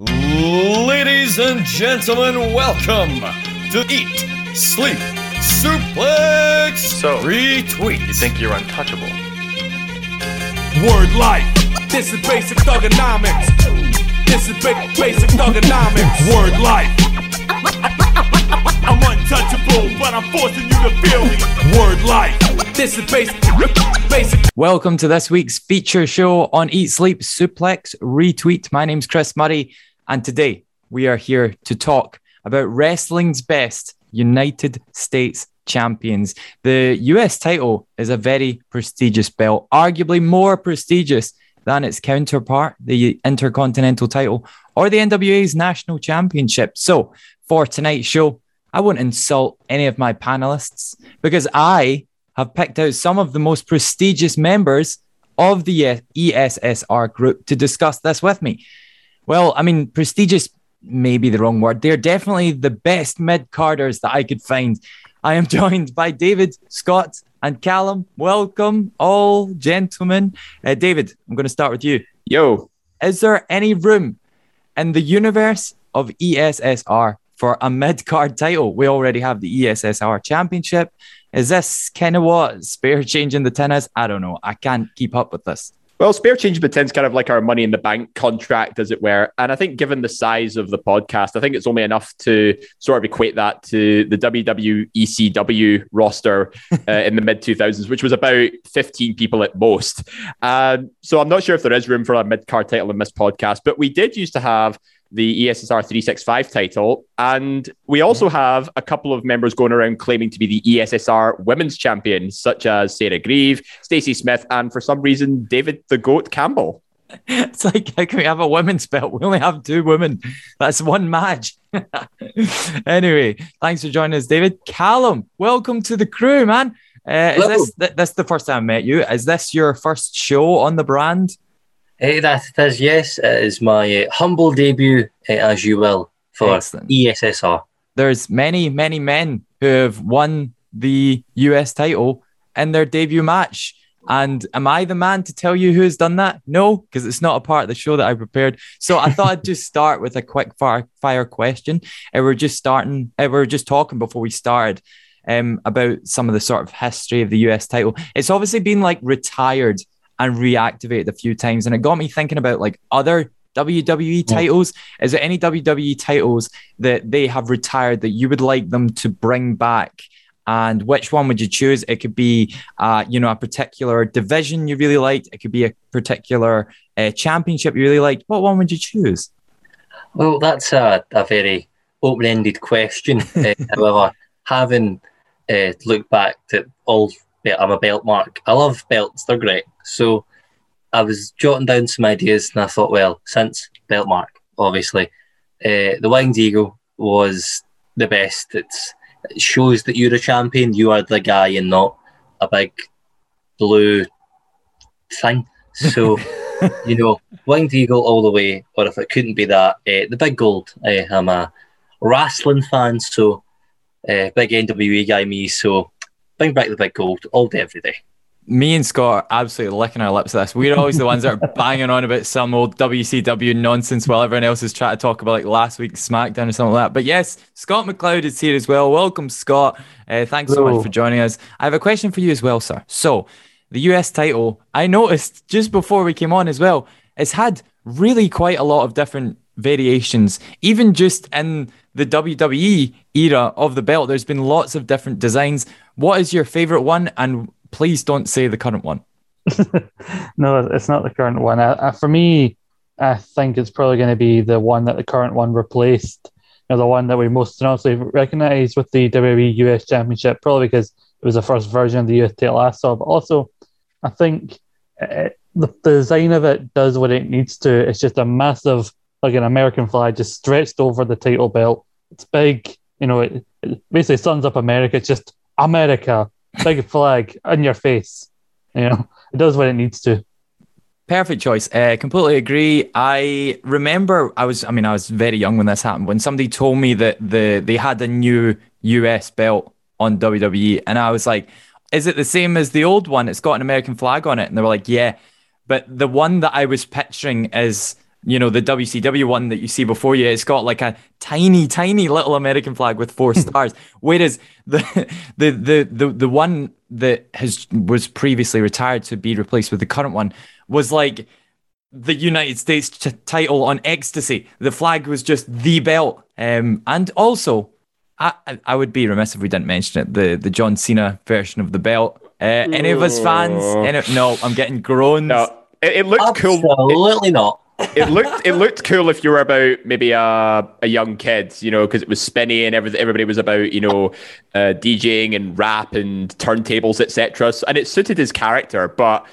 Ladies and gentlemen, welcome to Eat, Sleep, Suplex, So, Retweet. You think you're untouchable? Word life. This is basic thugonomics. This is ba- basic thugonomics. Word life. I'm untouchable, but I'm forcing you to feel me. Word life. This is basic. Basic. Welcome to this week's feature show on Eat Sleep Suplex Retweet. My name's Chris Murray, and today we are here to talk about wrestling's best United States champions. The US title is a very prestigious belt, arguably more prestigious than its counterpart, the Intercontinental title or the NWA's National Championship. So, for tonight's show, I won't insult any of my panelists because I have picked out some of the most prestigious members of the ESSR group to discuss this with me. Well, I mean, prestigious may be the wrong word. They're definitely the best mid carders that I could find. I am joined by David, Scott, and Callum. Welcome, all gentlemen. Uh, David, I'm going to start with you. Yo, Is there any room in the universe of ESSR for a mid card title? We already have the ESSR championship. Is this kind of what spare change in the tennis? I don't know. I can't keep up with this. Well, spare change pretends kind of like our money in the bank contract, as it were. And I think, given the size of the podcast, I think it's only enough to sort of equate that to the WWECW roster uh, in the mid 2000s, which was about 15 people at most. Um, so I'm not sure if there is room for a mid card title in this podcast, but we did used to have the ESSR 365 title. And we also have a couple of members going around claiming to be the ESSR women's champions, such as Sarah Grieve, Stacey Smith, and for some reason, David the Goat Campbell. It's like, how can we have a women's belt? We only have two women. That's one match. anyway, thanks for joining us, David. Callum, welcome to the crew, man. Uh, is Hello. this th- this the first time I met you? Is this your first show on the brand? Eh, that it is, yes. It is my uh, humble debut, uh, as you will, for Excellent. ESSR. There's many, many men who have won the US title in their debut match. And am I the man to tell you who's done that? No, because it's not a part of the show that I prepared. So I thought I'd just start with a quick fire, fire question. And we're just starting, and we we're just talking before we started um, about some of the sort of history of the US title. It's obviously been like retired and reactivated a few times. And it got me thinking about like other WWE titles. Is there any WWE titles that they have retired that you would like them to bring back? And which one would you choose? It could be, uh, you know, a particular division you really liked. It could be a particular uh, championship you really liked. What one would you choose? Well, that's a, a very open ended question. uh, however, having uh, looked back at all, I'm a belt mark. I love belts, they're great. So I was jotting down some ideas and I thought, well, since belt mark, obviously, uh, the Winged Eagle was the best. It's, it shows that you're a champion, you are the guy and not a big blue thing. So, you know, Winged Eagle all the way, or if it couldn't be that, uh, the big gold. Uh, I'm a wrestling fan, so uh, big NWA guy me, so bring back the big gold all day, every day. me and Scott are absolutely licking our lips at this. We're always the ones that are banging on about some old WCW nonsense while everyone else is trying to talk about like last week's SmackDown or something like that. But yes, Scott McLeod is here as well. Welcome, Scott. Uh, thanks so much for joining us. I have a question for you as well, sir. So, the US title, I noticed just before we came on as well, it's had really quite a lot of different variations. Even just in the WWE era of the belt, there's been lots of different designs. What is your favorite one? And please don't say the current one. no, it's not the current one. For me, I think it's probably going to be the one that the current one replaced. You know, the one that we most honestly recognize with the WWE US Championship, probably because it was the first version of the US title I saw. But also, I think uh, the, the design of it does what it needs to. It's just a massive, like an American flag, just stretched over the title belt. It's big. You know, it, it basically sums up America. It's just America, big flag in your face. You know, it does what it needs to. Perfect choice. Uh, completely agree. I remember I was, I mean, I was very young when this happened. When somebody told me that the they had a new US belt on WWE, and I was like, "Is it the same as the old one? It's got an American flag on it." And they were like, "Yeah," but the one that I was picturing is you know the WCW one that you see before you. It's got like a tiny, tiny little American flag with four stars. Whereas the the the the the one that has was previously retired to be replaced with the current one was like the United States t- title on ecstasy. The flag was just the belt, um, and also I, I would be remiss if we didn't mention it. The the John Cena version of the belt. Uh, any of us fans? Any, no, I'm getting groans. No, it, it looked cool. Absolutely not. It looked it looked cool if you were about maybe a, a young kid, you know, because it was spinny and everything. Everybody was about you know uh, DJing and rap and turntables, etc. So, and it suited his character, but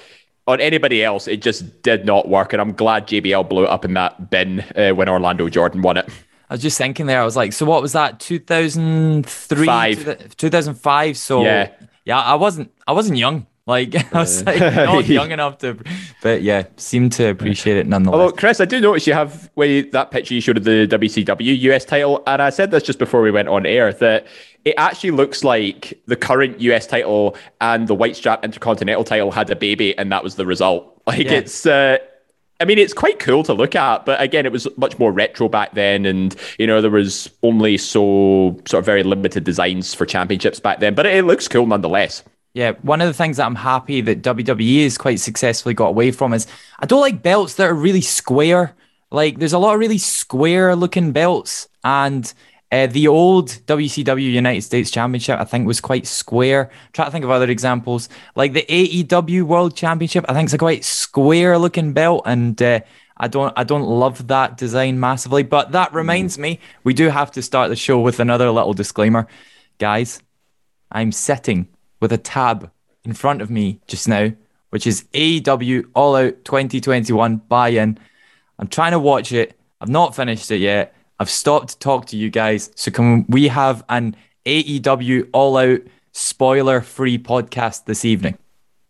on anybody else, it just did not work. And I'm glad JBL blew it up in that bin uh, when Orlando Jordan won it. I was just thinking there. I was like, so what was that? 2003, 2005. So Yeah. yeah, I wasn't I wasn't young. Like I was like not young enough to, but yeah, seem to appreciate it nonetheless. Although, Chris, I do notice you have you- that picture you showed of the WCW US title, and I said this just before we went on air that it actually looks like the current US title and the white strap intercontinental title had a baby, and that was the result. Like Yeah. it's. Uh, I mean, it's quite cool to look at, but again, it was much more retro back then, and you know there was only so sort of very limited designs for championships back then. But it, it looks cool nonetheless. Yeah, one of the things that I'm happy that WWE has quite successfully got away from is I don't like belts that are really square. Like, there's a lot of really square looking belts, and uh, the old WCW United States Championship I think was quite square. Try to think of other examples, like the AEW World Championship. I think it's a quite square looking belt, and uh, I don't I don't love that design massively. But that reminds me, we do have to start the show with another little disclaimer, guys. I'm sitting with a tab in front of me just now, which is AEW All Out 2021 buy in. I'm trying to watch it. I've not finished it yet. I've stopped to talk to you guys. So, can we have an AEW All Out spoiler free podcast this evening?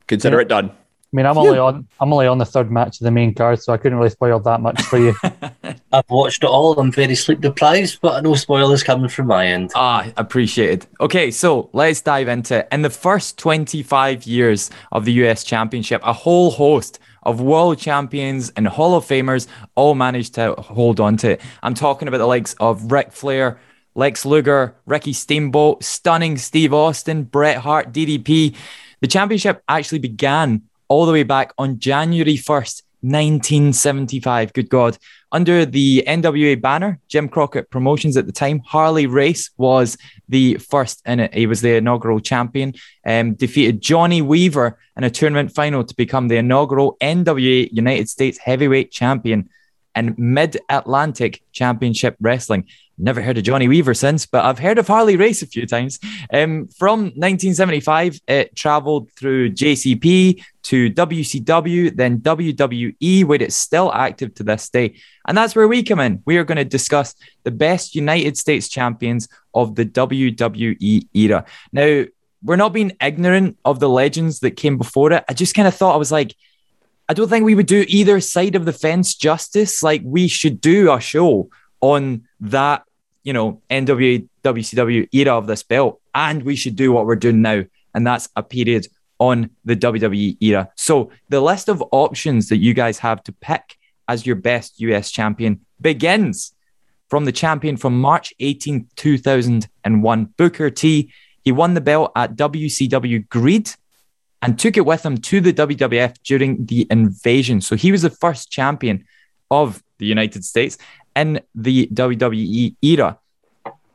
Consider it done. I mean, I'm only on I'm only on the third match of the main card, so I couldn't really spoil that much for you. I've watched it all. I'm very sleep deprived, but no spoilers coming from my end. Ah, appreciated. Okay, so let's dive into it. In the first 25 years of the US Championship, a whole host of world champions and Hall of Famers all managed to hold on to it. I'm talking about the likes of Ric Flair, Lex Luger, Ricky Steamboat, stunning Steve Austin, Bret Hart, DDP. The championship actually began all the way back on January 1st, 1975. Good God. Under the NWA banner, Jim Crockett Promotions at the time, Harley Race was the first in it. He was the inaugural champion, um, defeated Johnny Weaver in a tournament final to become the inaugural NWA United States Heavyweight Champion and Mid Atlantic Championship Wrestling. Never heard of Johnny Weaver since, but I've heard of Harley Race a few times. Um, from 1975, it traveled through JCP to WCW, then WWE, where it's still active to this day. And that's where we come in. We are going to discuss the best United States champions of the WWE era. Now, we're not being ignorant of the legends that came before it. I just kind of thought, I was like, I don't think we would do either side of the fence justice. Like, we should do a show on that, you know, NWA, WCW era of this belt. And we should do what we're doing now. And that's a period on the WWE era. So the list of options that you guys have to pick as your best US champion begins from the champion from March 18, 2001, Booker T. He won the belt at WCW Greed and took it with him to the WWF during the invasion. So he was the first champion of the United States in the WWE era.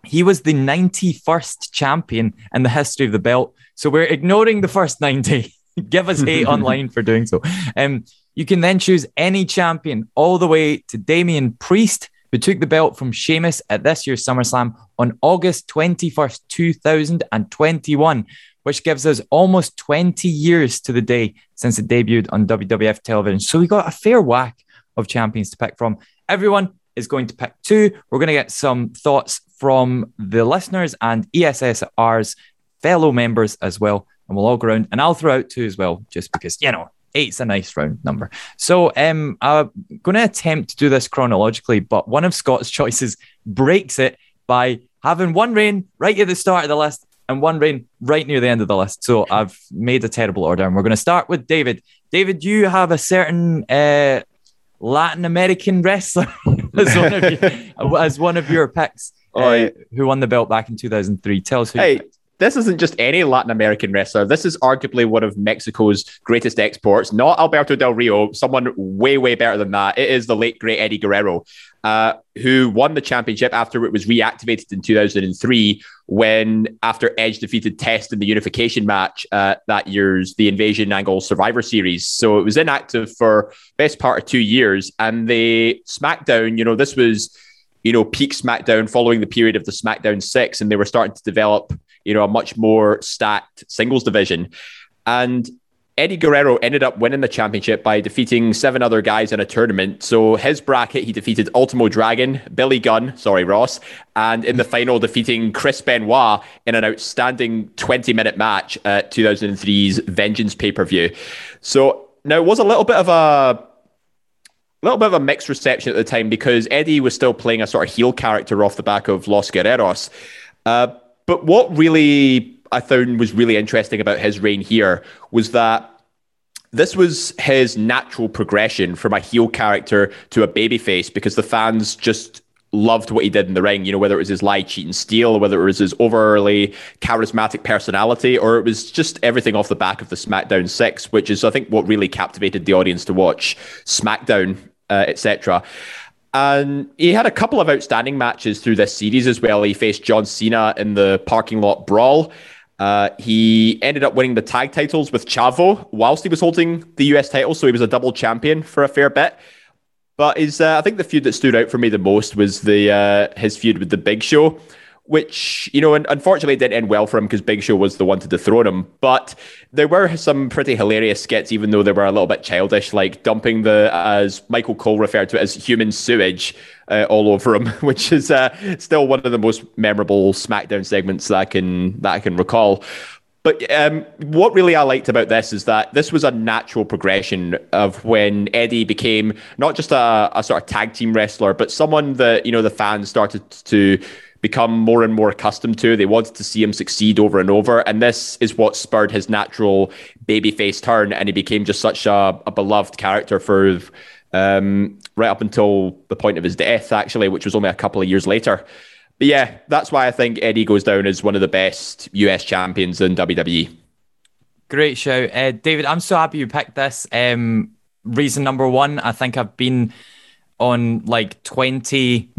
He was the 91st champion in the history of the belt. So we're ignoring the first 90. Give us hate online for doing so. Um, you can then choose any champion all the way to Damian Priest, who took the belt from Sheamus at this year's SummerSlam on August 21st, 2021, which gives us almost 20 years to the day since it debuted on WWF television. So we got a fair whack of champions to pick from. Everyone is going to pick two. We're going to get some thoughts from the listeners and ESSR's fellow members as well. And we'll all go around and I'll throw out two as well, just because, you know, eight's a nice round number. So um, I'm going to attempt to do this chronologically, but one of Scott's choices breaks it by having one reign right at the start of the list and one reign right near the end of the list. So I've made a terrible order, and we're going to start with David. David, you have a certain uh, Latin American wrestler as, one of you, as one of your picks. Oh, uh, yeah. who won the belt back in 2003? Tell us who. Hey, this isn't just any Latin American wrestler. This is arguably one of Mexico's greatest exports. Not Alberto Del Rio, someone way, way better than that. It is the late, great Eddie Guerrero, uh, who won the championship after it was reactivated in 2003 when, after Edge defeated Test in the unification match uh, that year's The Invasion Angle Survivor Series. So it was inactive for best part of two years. And the SmackDown, you know, this was you know, peak SmackDown following the period of the SmackDown six, and they were starting to develop, you know, a much more stacked singles division. And Eddie Guerrero ended up winning the championship by defeating seven other guys in a tournament. So his bracket, he defeated Ultimo Dragon, Billy Gunn, sorry, Ross, and in the final, defeating Chris Benoit in an outstanding 20 minute match at 2003's Vengeance pay per view. So now it was a little bit of a a little bit of a mixed reception at the time because Eddie was still playing a sort of heel character off the back of Los Guerreros. Uh, but what really I found was really interesting about his reign here was that this was his natural progression from a heel character to a babyface because the fans just loved what he did in the ring. You know, whether it was his lie, cheat, and steal, or whether it was his overly charismatic personality, or it was just everything off the back of the SmackDown Six, which is I think what really captivated the audience to watch SmackDown, uh, etc. And he had a couple of outstanding matches through this series as well. He faced John Cena in the parking lot brawl. Uh, he ended up winning the tag titles with Chavo whilst he was holding the US title, so he was a double champion for a fair bit. But uh, I think the feud that stood out for me the most was the uh, his feud with the Big Show, which you know, unfortunately didn't end well for him because Big Show was the one to dethrone him. But there were some pretty hilarious skits, even though they were a little bit childish, like dumping the, as Michael Cole referred to it as human sewage uh, all over him, which is uh, still one of the most memorable SmackDown segments that I can that I can recall. But um, what really I liked about this is that this was a natural progression of when Eddie became not just a, a sort of tag team wrestler, but someone that you know the fans started to become more and more accustomed to. They wanted to see him succeed over and over, and this is what spurred his natural babyface turn, and he became just such a, a beloved character for um, right up until the point of his death, actually, which was only a couple of years later. But yeah, that's why I think Eddie goes down as one of the best US champions in. WWE. Great show, uh, David. I'm so happy you picked this. Um, reason number one, I think I've been on like 20,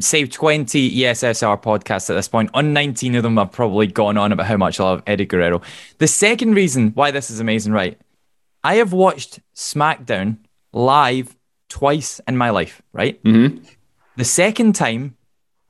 say 20 E ESSR podcasts at this point. On 19 of them, I've probably gone on about how much I love Eddie Guerrero. The second reason why this is amazing, right? I have watched SmackDown live twice in my life, right? Mm-hmm. The second time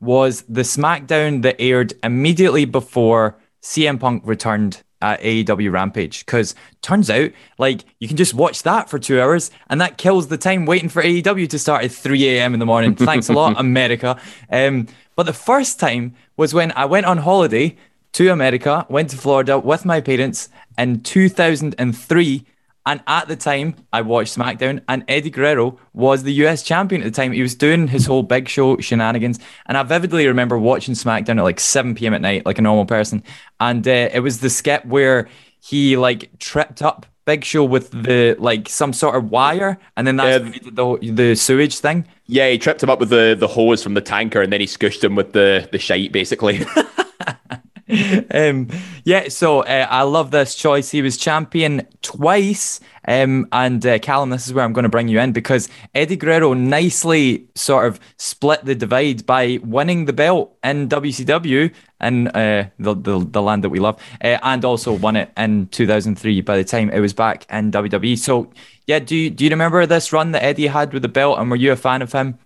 was the SmackDown that aired immediately before CM Punk returned at AEW Rampage. Because turns out, like, you can just watch that for two hours and that kills the time waiting for AEW to start at 3 a.m. in the morning. Thanks a lot, America. Um, but the first time was when I went on holiday to America, went to Florida with my parents in 2003. And at the time, I watched SmackDown, and Eddie Guerrero was the US champion at the time. He was doing his whole big show shenanigans. And I vividly remember watching SmackDown at like 7 p.m. at night, like a normal person. And uh, it was the skit where he like tripped up Big Show with the like some sort of wire, and then that's Yeah. when he did the, the sewage thing. Yeah, he tripped him up with the, the hose from the tanker and then he scooshed him with the, the shite, basically. um, yeah, so uh, I love this choice. He was champion twice. Um, and uh, Callum, this is where I'm going to bring you in because Eddie Guerrero nicely sort of split the divide by winning the belt in WCW in uh, the, the the land that we love, uh, and also won it in 2003 by the time it was back in WWE. So, yeah, do you, do you remember this run that Eddie had with the belt, and were you a fan of him?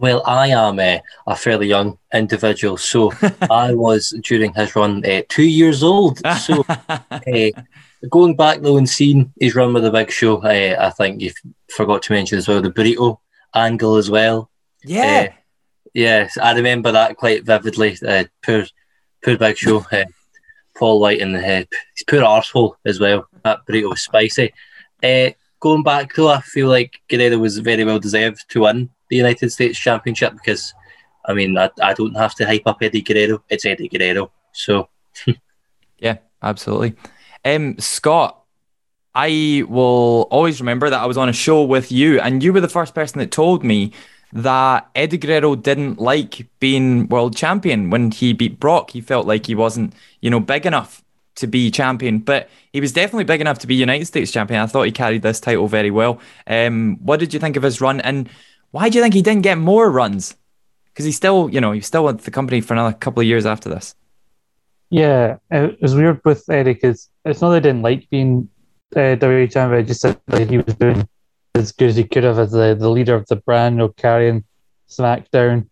Well, I am uh, a fairly young individual, so I was during his run uh, two years old. So uh, going back though and seeing his run with the Big Show, uh, I think you forgot to mention as well the burrito angle as well. Yeah. Uh, yes, I remember that quite vividly. Uh, poor, poor Big Show, Paul White, and uh, his poor arsehole as well. That burrito was spicy. Uh, going back though, I feel like Guerrero was very well deserved to win the United States Championship because, I mean, I, I don't have to hype up Eddie Guerrero. It's Eddie Guerrero. So Yeah, absolutely. Um, Scott, I will always remember that I was on a show with you, and you were the first person that told me that Eddie Guerrero didn't like being world champion when he beat Brock. He felt like he wasn't, you know, big enough to be champion, but he was definitely big enough to be United States champion. I thought he carried this title very well. Um, what did you think of his run, and why do you think he didn't get more runs? Because he still, you know, he still with the company for another couple of years after this. Yeah, it was weird with Eric. because it's not that I didn't like being uh, WWE champion. Just said that he was doing as good as he could have as the, the leader of the brand, you know, carrying SmackDown.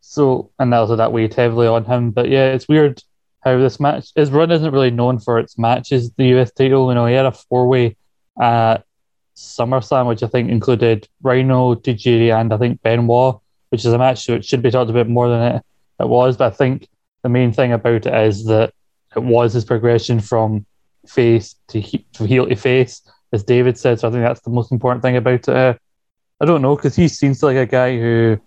So, and also that weighed heavily on him. But yeah, it's weird how this match, his run isn't really known for its matches, the US title. You know, he had a four way at SummerSlam, which I think included Rhino, Tajiri, and I think Benoit, which is a match that should be talked about more than it, it was. But I think the main thing about it is that it was his progression from face to, he- to heel to face, as David said. So I think that's the most important thing about it. Uh, I don't know because he seems like a guy who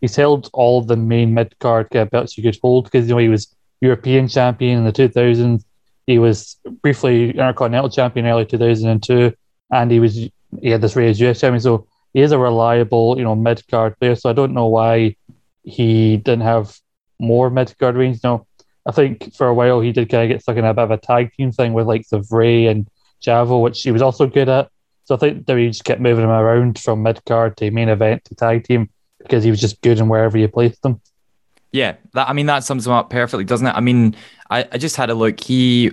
he's held all the main mid card belts you could hold because you know he was European champion in the 2000s. He was briefly Intercontinental champion early 2002, and he was he had this as US champion. So he is a reliable, you know, mid card player. So I don't know why he didn't have more mid card reigns. No, I think for a while he did kind of get stuck in a bit of a tag team thing with like the Ray and Chavo, which he was also good at. So I think they just kept moving him around from mid card to main event to tag team because he was just good in wherever you placed him. Yeah, that I mean that sums him up perfectly, doesn't it? I mean, I, I just had a look. He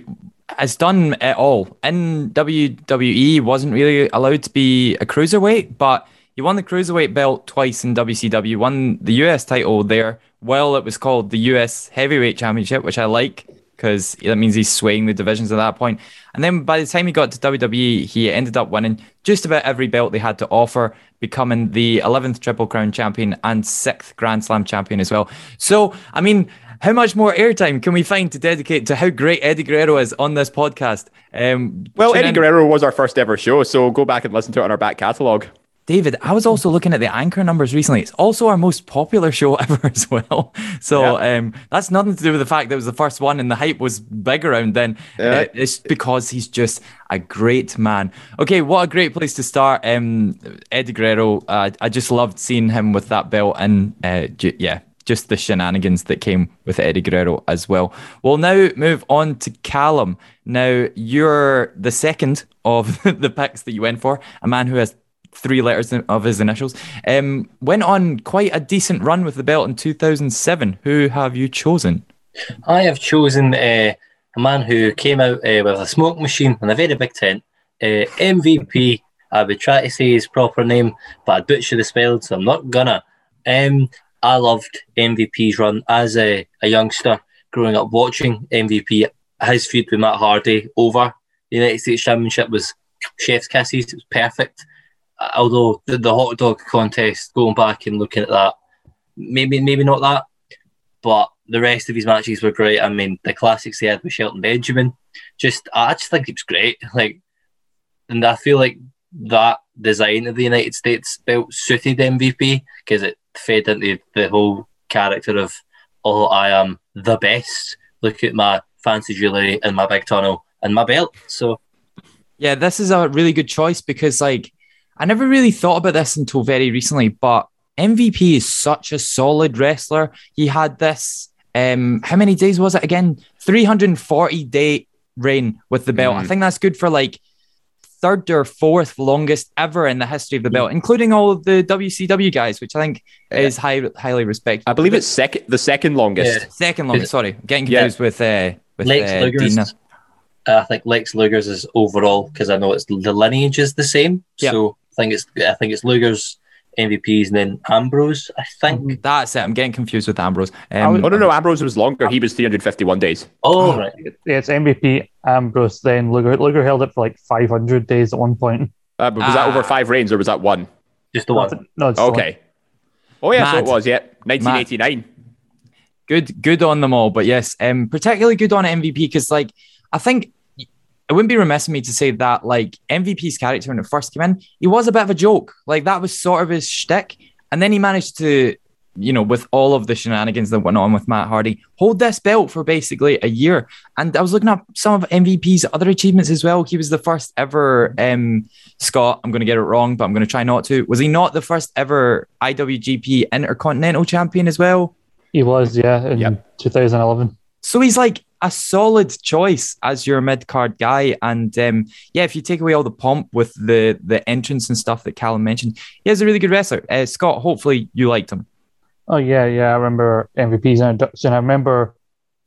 has done it all in WWE. wasn't really allowed to be a cruiserweight, but he won the cruiserweight belt twice in WCW. Won the US title there. Well, it was called the US Heavyweight Championship, which I like because that means he's swaying the divisions at that point. And then by the time he got to WWE, he ended up winning just about every belt they had to offer, becoming the 11th Triple Crown champion and 6th Grand Slam champion as well. So, I mean, how much more airtime can we find to dedicate to how great Eddie Guerrero is on this podcast? Um, Well, Eddie in- Guerrero was our first ever show, so go back and listen to it on our back catalogue. David, I was also looking at the anchor numbers recently. It's also our most popular show ever as well. So um, that's nothing to do with the fact that it was the first one and the hype was big around then. Yeah. Uh, it's because he's just a great man. Okay, what a great place to start. Um, Eddie Guerrero, uh, I just loved seeing him with that belt and uh, yeah, just the shenanigans that came with Eddie Guerrero as well. We'll now move on to Callum. Now, you're the second of the picks that you went for, a man who has three letters of his initials. Um, went on quite a decent run with the belt in 2007. Who have you chosen? I have chosen uh, a man who came out uh, with a smoke machine and a very big tent. Uh, MVP. I would try to say his proper name, but I'd butcher the spelled, so I'm not gonna. Um, I loved MVP's run as a, a youngster growing up watching MVP. His feud with Matt Hardy over the United States Championship was chef's kisses. It was perfect. Although the, the hot dog contest, going back and looking at that, maybe maybe not that, but the rest of his matches were great. I mean, the classics he had with Shelton Benjamin, just I just think it was great. Like, and I feel like that design of the United States belt suited MVP because it fed into the whole character of, oh, I am the best. Look at my fancy jewelry and my big tunnel and my belt. So Yeah, this is a really good choice because, like, I never really thought about this until very recently, but MVP is such a solid wrestler. He had this, um, how many days was it again? 340 day reign with the belt. I think that's good for like third or fourth longest ever in the history of the belt, including all of the WCW guys, which I think is high, highly respected. I believe it's second, the second longest. Yeah. second longest. Is- Sorry, getting Yeah. confused with uh, with Lex uh, Luger's, Dina. I think Lex Luger's is overall because I know it's the lineage is the same. Yeah. So I think it's I think it's Luger's MVPs and then Ambrose. I think. That's it. I'm getting confused with Ambrose. Um, would- Oh no, no, Ambrose was longer. He was 351 days. Oh right. Yeah, it's MVP Ambrose, then Luger. Luger held it for like 500 days at one point. Uh, but was that Ah. over five reigns or was that one? Just the one. No, it's the one. Okay. Oh yeah, so it was. Yeah, 1989. good good on them all but yes um particularly good on mvp because like i think it wouldn't be remiss of me to say that like mvp's character when it first came in he was a bit of a joke like that was sort of his shtick and then he managed to you know, with all of the shenanigans that went on with Matt Hardy, hold this belt for basically a year. And I was looking up some of MVP's other achievements as well. He was the first ever um, Scott. I'm going to get it wrong, but I'm going to try not to. Was he not the first ever IWGP Intercontinental Champion as well? He was, yeah, in Yep. 2011. So he's like a solid choice as your mid card guy. And um, yeah, if you take away all the pomp with the the entrance and stuff that Callum mentioned, he is a really good wrestler. Uh, Scott, hopefully you liked him. Oh yeah, yeah. I remember MVP's introduction. I remember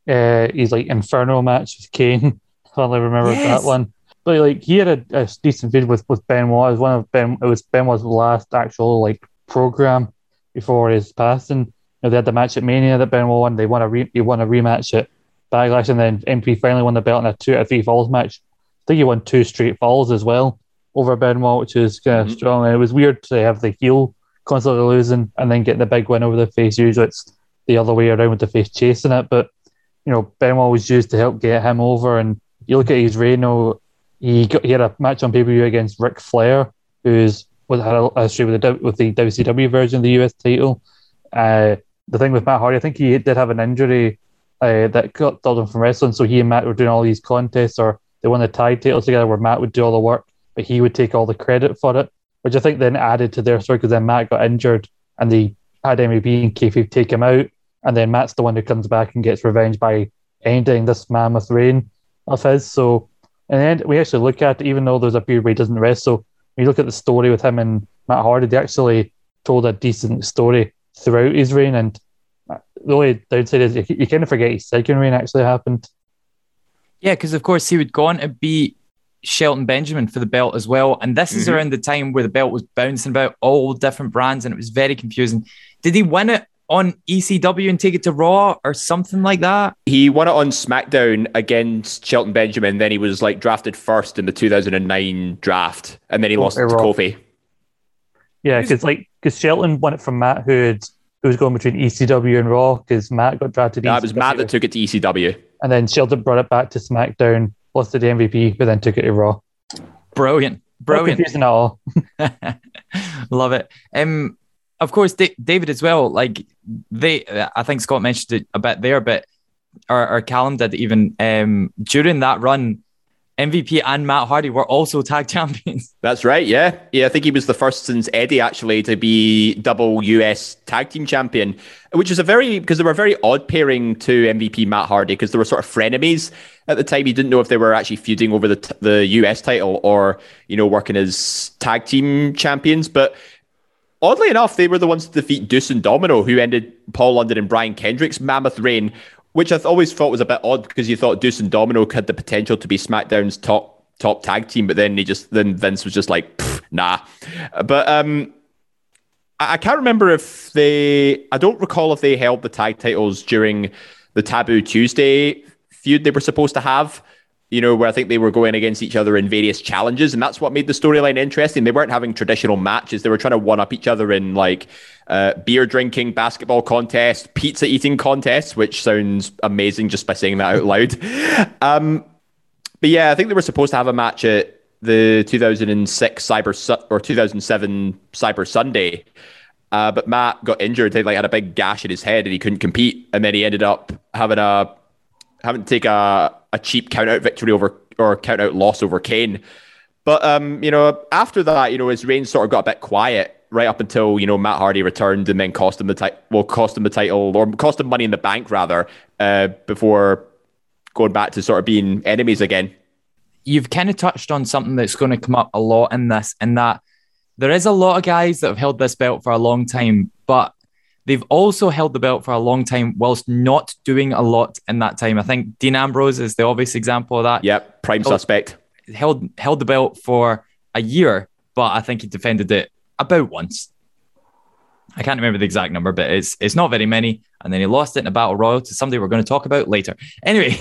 uh, he's like Inferno match with Kane. I only remember Yes. that one. But like he had a, a decent feud with with Benoit. It was one of Ben. It was Benoit's last actual like program before his passing. You know, they had the match at Mania that Benoit won. They won a re- he won a rematch at Backlash, and then MP finally won the belt in a two out of three falls match. I think he won two straight falls as well over Benoit, which is kind of Mhm. strong. And it was weird to have the heel constantly losing and then getting the big win over the face. Usually it's the other way around with the face chasing it. But you know, Benoit was used to help get him over. And you look at his reign. oh, He got he had a match on pay per view against Ric Flair, who's was had a history with the with the WCW version of the US title. Uh, the thing with Matt Hardy, I think he did have an injury uh, that got stopped from wrestling. So he and Matt were doing all these contests, or they won the tag titles together, where Matt would do all the work, but he would take all the credit for it, which I think then added to their story because then Matt got injured and they had MVP and kayfabe take him out, and then Matt's the one who comes back and gets revenge by ending this mammoth reign of his. So and then we actually look at even though there's a period where he doesn't wrestle, you look at the story with him and Matt Hardy, they actually told a decent story throughout his reign. And the only downside is you, you kind of forget his second reign actually happened. Yeah, because of course he would go on to beat Shelton Benjamin for the belt as well. And this is Mhm. around the time where the belt was bouncing about all different brands and it was very confusing. Did he win it on ECW and take it to Raw or something like that? He won it on SmackDown against Shelton Benjamin. Then he was like drafted first in the 2009 draft, and then he lost to Raw. Kofi. Yeah, because like because Shelton won it from Matt, who had, who was going between ECW and Raw, because Matt got drafted. That was Matt that took it to ECW. and then Shelton brought it back to SmackDown, lost to the MVP, but then took it to Raw. Brilliant. Not Brilliant. confusing at all. Love it. Um, of course, Da- David as well. Like they, I think Scott mentioned it a bit there, but or, or Callum did even um, during that run. MVP and Matt Hardy were also tag champions. That's right. Yeah, yeah. I think he was the first since Eddie actually to be double US tag team champion, which is a very because they were a very odd pairing to MVP Matt Hardy because they were sort of frenemies at the time. You didn't know if they were actually feuding over the t- the US title or you know working as tag team champions, but. Oddly enough, they were the ones to defeat Deuce and Domino, who ended Paul London and Brian Kendrick's mammoth reign, which I th- always thought was a bit odd because you thought Deuce and Domino had the potential to be SmackDown's top top tag team, but then he just then Vince was just like, nah. But um, I, I can't remember if they. I don't recall if they held the tag titles during the Taboo Tuesday feud they were supposed to have. You know, where I think they were going against each other in various challenges, and that's what made the storyline interesting. They weren't having traditional matches; they were trying to one up each other in like uh, beer drinking, basketball contest, pizza eating contests, which sounds amazing just by saying that out loud. Um, but yeah, I think they were supposed to have a match at the 2006 Cyber Su- or 2007 Cyber Sunday. Uh, but Matt got injured. He like had a big gash in his head and he couldn't compete. And then he ended up having a having to take a, a cheap count out victory over or count out loss over Kane. But um, you know, after that, you know, his reign sort of got a bit quiet right up until you know Matt Hardy returned and then cost him the title. Well, cost him the title or cost him money in the bank rather uh, before going back to sort of being enemies again. You've kind of touched on something that's going to come up a lot in this, and that there is a lot of guys that have held this belt for a long time, but they've also held the belt for a long time whilst not doing a lot in that time. I think Dean Ambrose is the obvious example of that. Yep, prime Oh. suspect. held held the belt for a year, but I think he defended it about once. I can't remember the exact number, but it's it's not very many. And then he lost it in a battle royal to somebody we're going to talk about later. Anyway,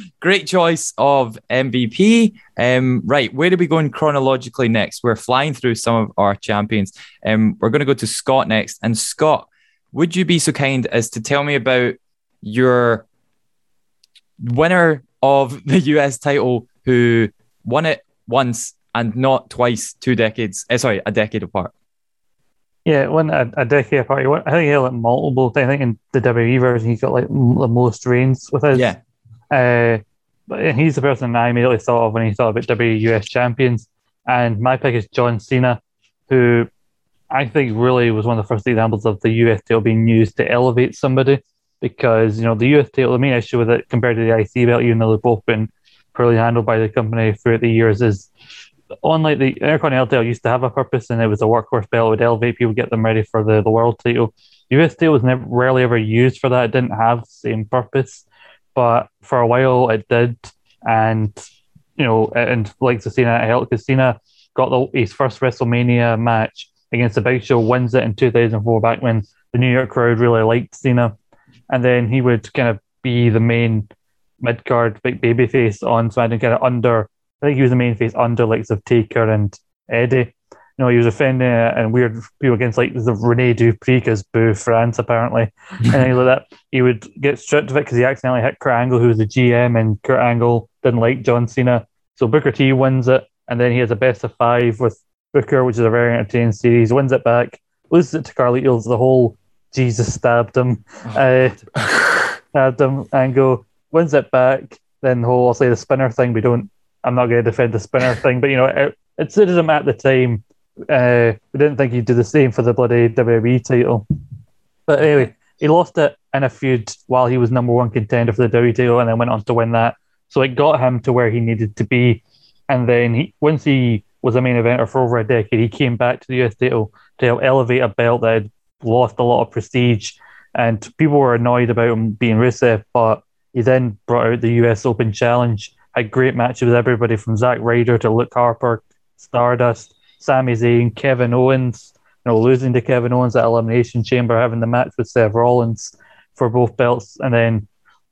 great choice of MVP. Um, right, where are we going chronologically next? We're flying through some of our champions. Um, we're going to go to Scott next. And Scott, would you be so kind as to tell me about your winner of the US title who won it once and not twice, two decades, eh, sorry, a decade apart? Yeah, one a, a decade apart. Won- I think he held it multiple. times. I think in the WWE version, he's got like m- the most reigns with his. Yeah. Uh, but he's the person I immediately thought of when he thought about WWE US champions. And my pick is John Cena, who I think really was one of the first examples of the US title being used to elevate somebody. Because, you know, the US title, the main issue with it compared to the IC belt, even though they've both been poorly handled by the company throughout the years, is unlike the Intercontinental used to have a purpose and it was a workhorse belt, it would elevate people, get them ready for the, the world title. US title was never rarely ever used for that. It didn't have the same purpose, but for a while it did. And you know, and like Cena helped Cena got the, his first WrestleMania match against the Big Show, wins it in 2004, back when the New York crowd really liked Cena, and then he would kind of be the main mid card big baby face on SmackDown, kind of under. I think he was the main face under likes of Taker and Eddie. You know, he was offending uh, and weird people against like the Rene Dupree because Boo France apparently, and things like that. He would get stripped of it because he accidentally hit Kurt Angle, who was the GM, and Kurt Angle didn't like John Cena. So Booker T wins it, and then he has a best of five with Booker, which is a very entertaining series. Wins it back, loses it to Carlitos. The whole Jesus stabbed him, uh, stabbed him angle. Wins it back. Then the whole I'll say the spinner thing. We don't. I'm not going to defend the spinner thing, but you know it, it suited him at the time. Uh, we didn't think he'd do the same for the bloody WWE title. But anyway, he lost it in a feud while he was number one contender for the WWE title, and then went on to win that. So it got him to where he needed to be. And then he, once he was a main eventer for over a decade, he came back to the US title to help elevate a belt that had lost a lot of prestige. And people were annoyed about him being Rusev, but he then brought out the US Open Challenge, had great matches with everybody from Zack Ryder to Luke Harper, Stardust, Sami Zayn, Kevin Owens, you know, losing to Kevin Owens at Elimination Chamber, having the match with Seth Rollins for both belts, and then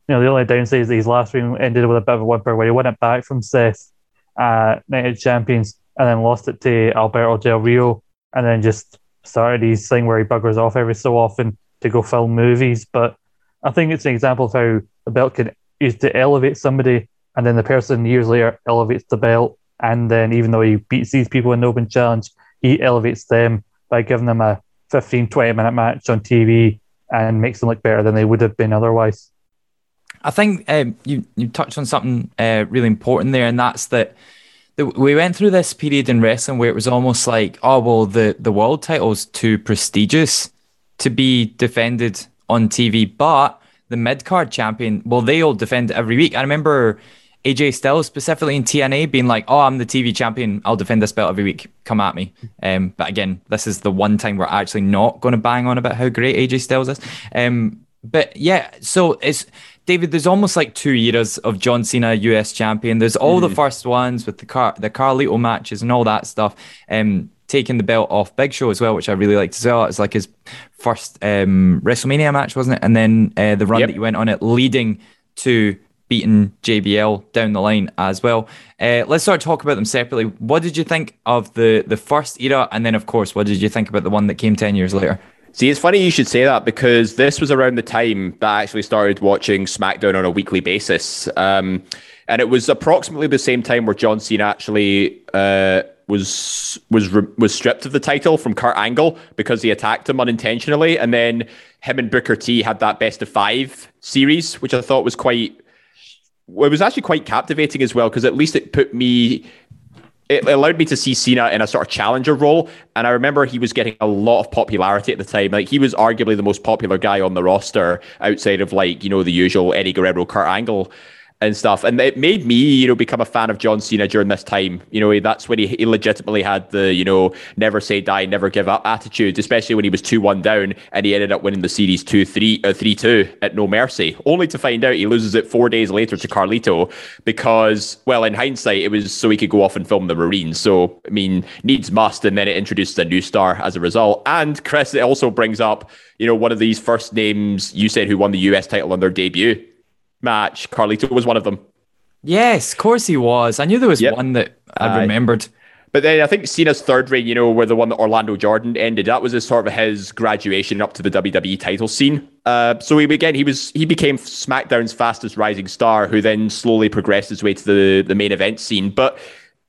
you know, the only downside is that his last win ended with a bit of a whimper where he won it back from Seth, uh, United Champions, and then lost it to Alberto Del Rio, and then just started his thing where he buggers off every so often to go film movies. But I think it's an example of how the belt can is to elevate somebody, and then the person years later elevates the belt, and then even though he beats these people in the open challenge, he elevates them by giving them a 15, 20 minute match on TV and makes them look better than they would have been otherwise. I think um, you you touched on something uh, really important there, and that's that, that we went through this period in wrestling where it was almost like, oh well, the the world title's too prestigious to be defended on TV, but the mid card champion, well, they all defend it every week. I remember AJ Styles specifically in TNA being like, "Oh, I'm the TV champion. I'll defend this belt every week. Come at me." Um, but again, this is the one time we're actually not going to bang on about how great AJ Styles is. Um, but yeah, so it's David. There's almost like two eras of John Cena, US champion. There's all the first ones with the car, the Carlito matches and all that stuff. Um, taking the belt off Big Show as well, which I really liked as well. It's like his first um, WrestleMania match, wasn't it? And then uh, the run Yep. that you went on it, leading to beating JBL down the line as well. Uh, let's start to talk about them separately. What did you think of the the first era, and then of course, what did you think about the one that came ten years later? See, it's funny you should say that because this was around the time that I actually started watching SmackDown on a weekly basis. Um, and it was approximately the same time where John Cena actually uh, was was was stripped of the title from Kurt Angle because he attacked him unintentionally, and then him and Booker T had that best of five series, which I thought was quite. It was actually quite captivating as well because at least it put me it allowed me to see Cena in a sort of challenger role. And I remember he was getting a lot of popularity at the time. Like he was arguably the most popular guy on the roster outside of like, you know, the usual Eddie Guerrero, Kurt Angle and stuff. And it made me, you know, become a fan of John Cena during this time. You know, that's when he, he legitimately had the, you know, never say die, never give up attitude, especially when he was 2 1 down and he ended up winning the series 2 3 uh, 3 2 at No Mercy, only to find out he loses it four days later to Carlito because, well, in hindsight, it was so he could go off and film the Marines. So, I mean, needs must. And then it introduced a new star as a result. And Chris, it also brings up, you know, one of these first names you said who won the US title on their debut match. Carlito was one of them. Yes, of course he was. I knew there was Yep. one that I Aye. remembered. But then I think Cena's third reign, you know, where the one that Orlando Jordan ended, that was his sort of his graduation up to the WWE title scene. Uh, so he again, he was he became SmackDown's fastest rising star, who then slowly progressed his way to the the main event scene. But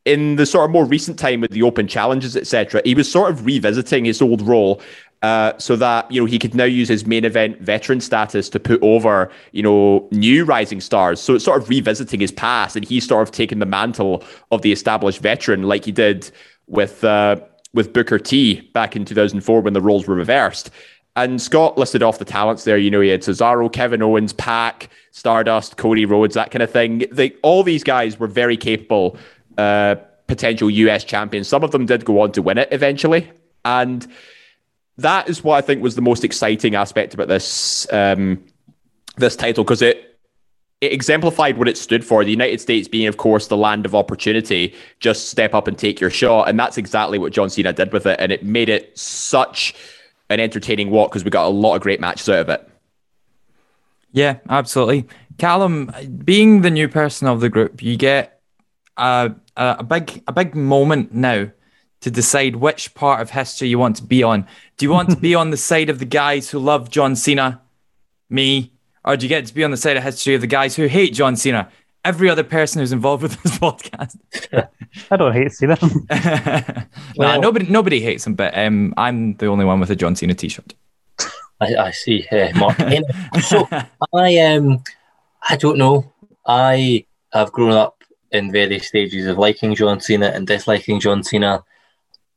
in the sort of more recent time with the open challenges, etc., he was sort of revisiting his old role. Uh, so that you know he could now use his main event veteran status to put over you know new rising stars. So it's sort of revisiting his past, and he's sort of taking the mantle of the established veteran, like he did with uh, with Booker T back in 2004 when the roles were reversed. And Scott listed off the talents there. You know, he had Cesaro, Kevin Owens, Pac, Stardust, Cody Rhodes, that kind of thing. They, all these guys were very capable uh, potential US champions. Some of them did go on to win it eventually. And that is what I think was the most exciting aspect about this um, this title because it it exemplified what it stood for. The United States being, of course, the land of opportunity. Just step up and take your shot, and that's exactly what John Cena did with it, and it made it such an entertaining walk because we got a lot of great matches out of it. Yeah, absolutely. Callum, being the new person of the group, you get a, a big a big moment now to decide which part of history you want to be on. Do you want to be on the side of the guys who love John Cena, me, or do you get to be on the side of history of the guys who hate John Cena? Every other person who's involved with this podcast. I don't hate Cena. nah, well, nobody nobody hates him, but um, I'm the only one with a John Cena t-shirt. I, I see, uh, Mark. so I um, I don't know. I have grown up in various stages of liking John Cena and disliking John Cena.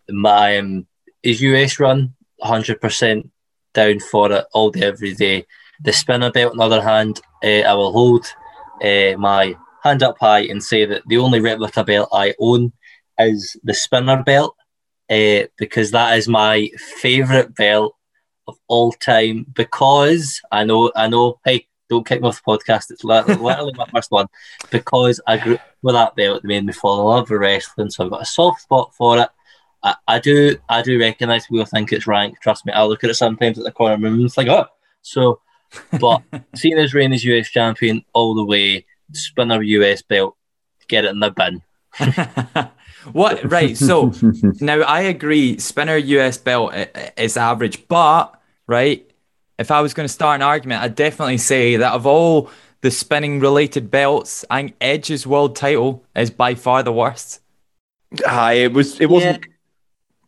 My um, his US run, hundred percent down for it all day, every day. The spinner belt, on the other hand, uh, I will hold uh, my hand up high and say that the only replica belt I own is the spinner belt uh, because that is my favourite belt of all time. Because I know, I know, hey, don't kick me off the podcast. It's literally my first one because I grew up with that belt. It made me fall in love with wrestling, so I've got a soft spot for it. I, I do, I do recognise people think it's rank. Trust me, I look at it sometimes at the corner of my room. It's like, oh, so. But seeing as reign is US champion all the way. spin Spinner US belt, get it in the bin. what right? So now I agree. Spinner US belt is average, but right if I was going to start an argument, I'd definitely say that of all the spinning related belts, I think Edge's world title is by far the worst. Hi, it was it wasn't yeah.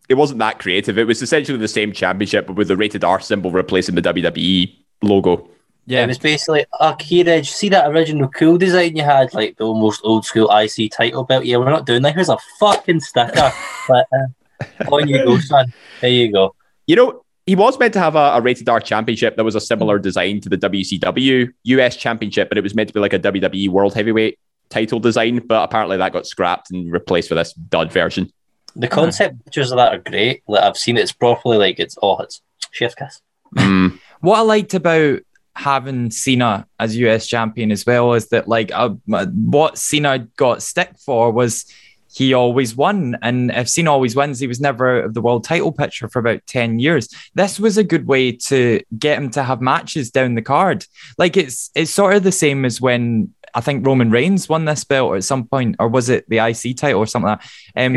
It wasn't that creative. It was essentially the same championship, but with the rated R symbol replacing the WWE logo. Yeah, it was basically okay. Edge, see that original cool design you had, like the almost old school IC title belt. Yeah, we're not doing that. Here's a fucking sticker. but, uh, on you go, son. There you go. You know, he was meant to have a, a, rated R championship that was a similar design to the WCW US championship, but it was meant to be like a WWE World Heavyweight title design. But apparently that got scrapped and replaced with this dud version. The concept pictures of that are great. Like I've seen it, it's properly like it's oh it's chef's kiss. Mm. what I liked about having Cena as US champion as well is that like uh, what Cena got stick for was he always won. And if Cena always wins, he was never out of the world title picture for about 10 years. This was a good way to get him to have matches down the card. Like it's it's sort of the same as when I think Roman Reigns won this belt at some point, or was it the IC title or something like that? Um,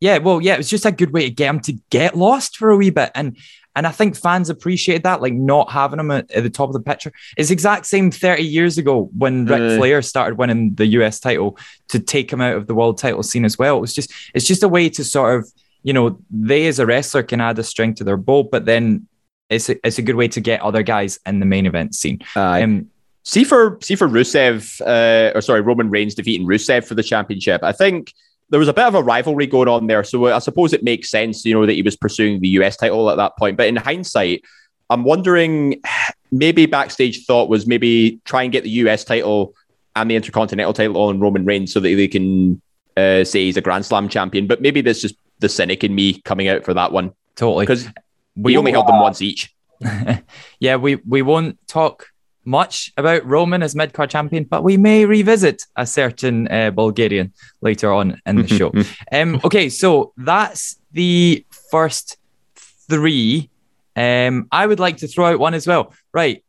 yeah, well, yeah, it was just a good way to get him to get lost for a wee bit. And and I think fans appreciated that, like not having him at, at the top of the picture. It's exact same 30 years ago when Ric uh, Flair started winning the US title to take him out of the world title scene as well. It was just it's just a way to sort of, you know, they as a wrestler can add a string to their bow, but then it's a, it's a good way to get other guys in the main event scene. Uh, um, see for see for Rusev, uh, or sorry, Roman Reigns defeating Rusev for the championship. I think there was a bit of a rivalry going on there. So I suppose it makes sense, you know, that he was pursuing the US title at that point. But in hindsight, I'm wondering maybe backstage thought was maybe try and get the US title and the Intercontinental title on Roman Reigns so that they can uh, say he's a Grand Slam champion. But maybe that's just the cynic in me coming out for that one. Totally. Because we only held them once each. yeah, we, we won't talk much about Roman as mid card champion, but we may revisit a certain uh, Bulgarian later on in the show. um, okay, so that's the first three. Um, I would like to throw out one as well. Right.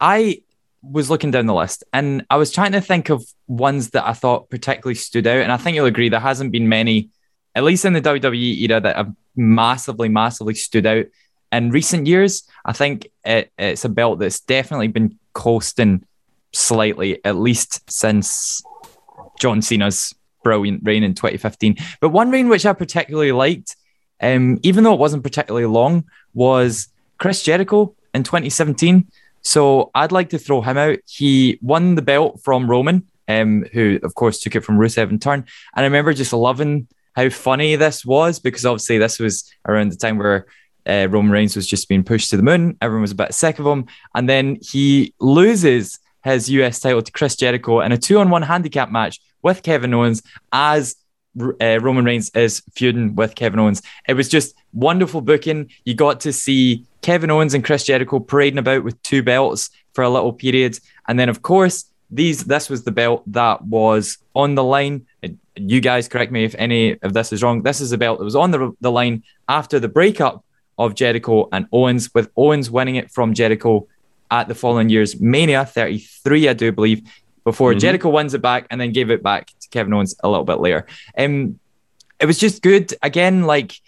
I was looking down the list and I was trying to think of ones that I thought particularly stood out. And I think you'll agree there hasn't been many, at least in the WWE era, that have massively, massively stood out in recent years, I think it, it's a belt that's definitely been coasting slightly, at least since John Cena's brilliant reign in 2015. But one reign which I particularly liked, um, even though it wasn't particularly long, was Chris Jericho in 2017. So I'd like to throw him out. He won the belt from Roman, um, who of course took it from Rusev in turn. And I remember just loving how funny this was because obviously this was around the time where uh, Roman Reigns was just being pushed to the moon. Everyone was a bit sick of him. And then he loses his US title to Chris Jericho in a two on one handicap match with Kevin Owens as uh, Roman Reigns is feuding with Kevin Owens. It was just wonderful booking. You got to see Kevin Owens and Chris Jericho parading about with two belts for a little period. And then, of course, these this was the belt that was on the line. You guys correct me if any of this is wrong. This is the belt that was on the, the line after the breakup of Jericho and Owens, with Owens winning it from Jericho at the following year's Mania 33, I do believe, before mm-hmm. Jericho wins it back and then gave it back to Kevin Owens a little bit later. Um, it was just good. Again, like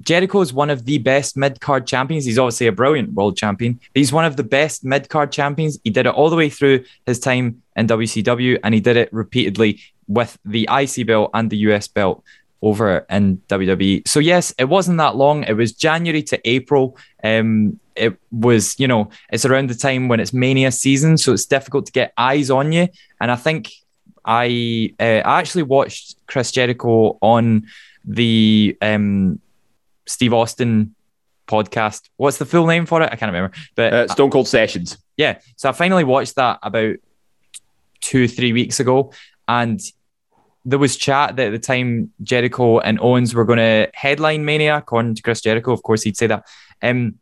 Jericho is one of the best mid card champions. He's obviously a brilliant world champion. He's one of the best mid card champions. He did it all the way through his time in WCW, and he did it repeatedly with the IC belt and the US belt over in WWE. So yes, it wasn't that long. It was January to April. Um, it was, you know, it's around the time when it's Mania season, so it's difficult to get eyes on you. And I think I uh, I actually watched Chris Jericho on the um, Steve Austin podcast. What's the full name for it? I can't remember. But uh, Stone Cold Sessions. Yeah. So I finally watched that about two, three weeks ago. And there was chat that at the time Jericho and Owens were going to headline Mania, according to Chris Jericho. Of course, he'd say that. Um,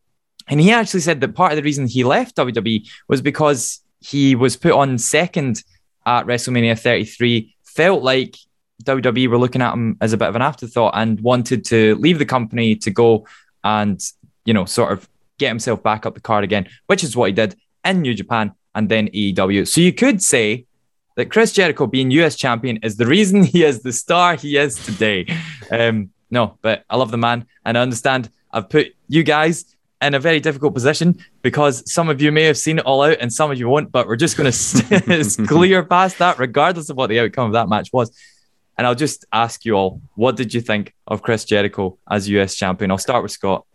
and he actually said that part of the reason he left WWE was because he was put on second at WrestleMania 33, felt like WWE were looking at him as a bit of an afterthought and wanted to leave the company to go and, you know, sort of get himself back up the card again, which is what he did in New Japan and then AEW. So you could say that Chris Jericho being US champion is the reason he is the star he is today. Um, no, but I love the man and I understand I've put you guys in a very difficult position because some of you may have seen it all out and some of you won't, but we're just going to clear past that regardless of what the outcome of that match was. And I'll just ask you all, what did you think of Chris Jericho as US champion? I'll start with Scott.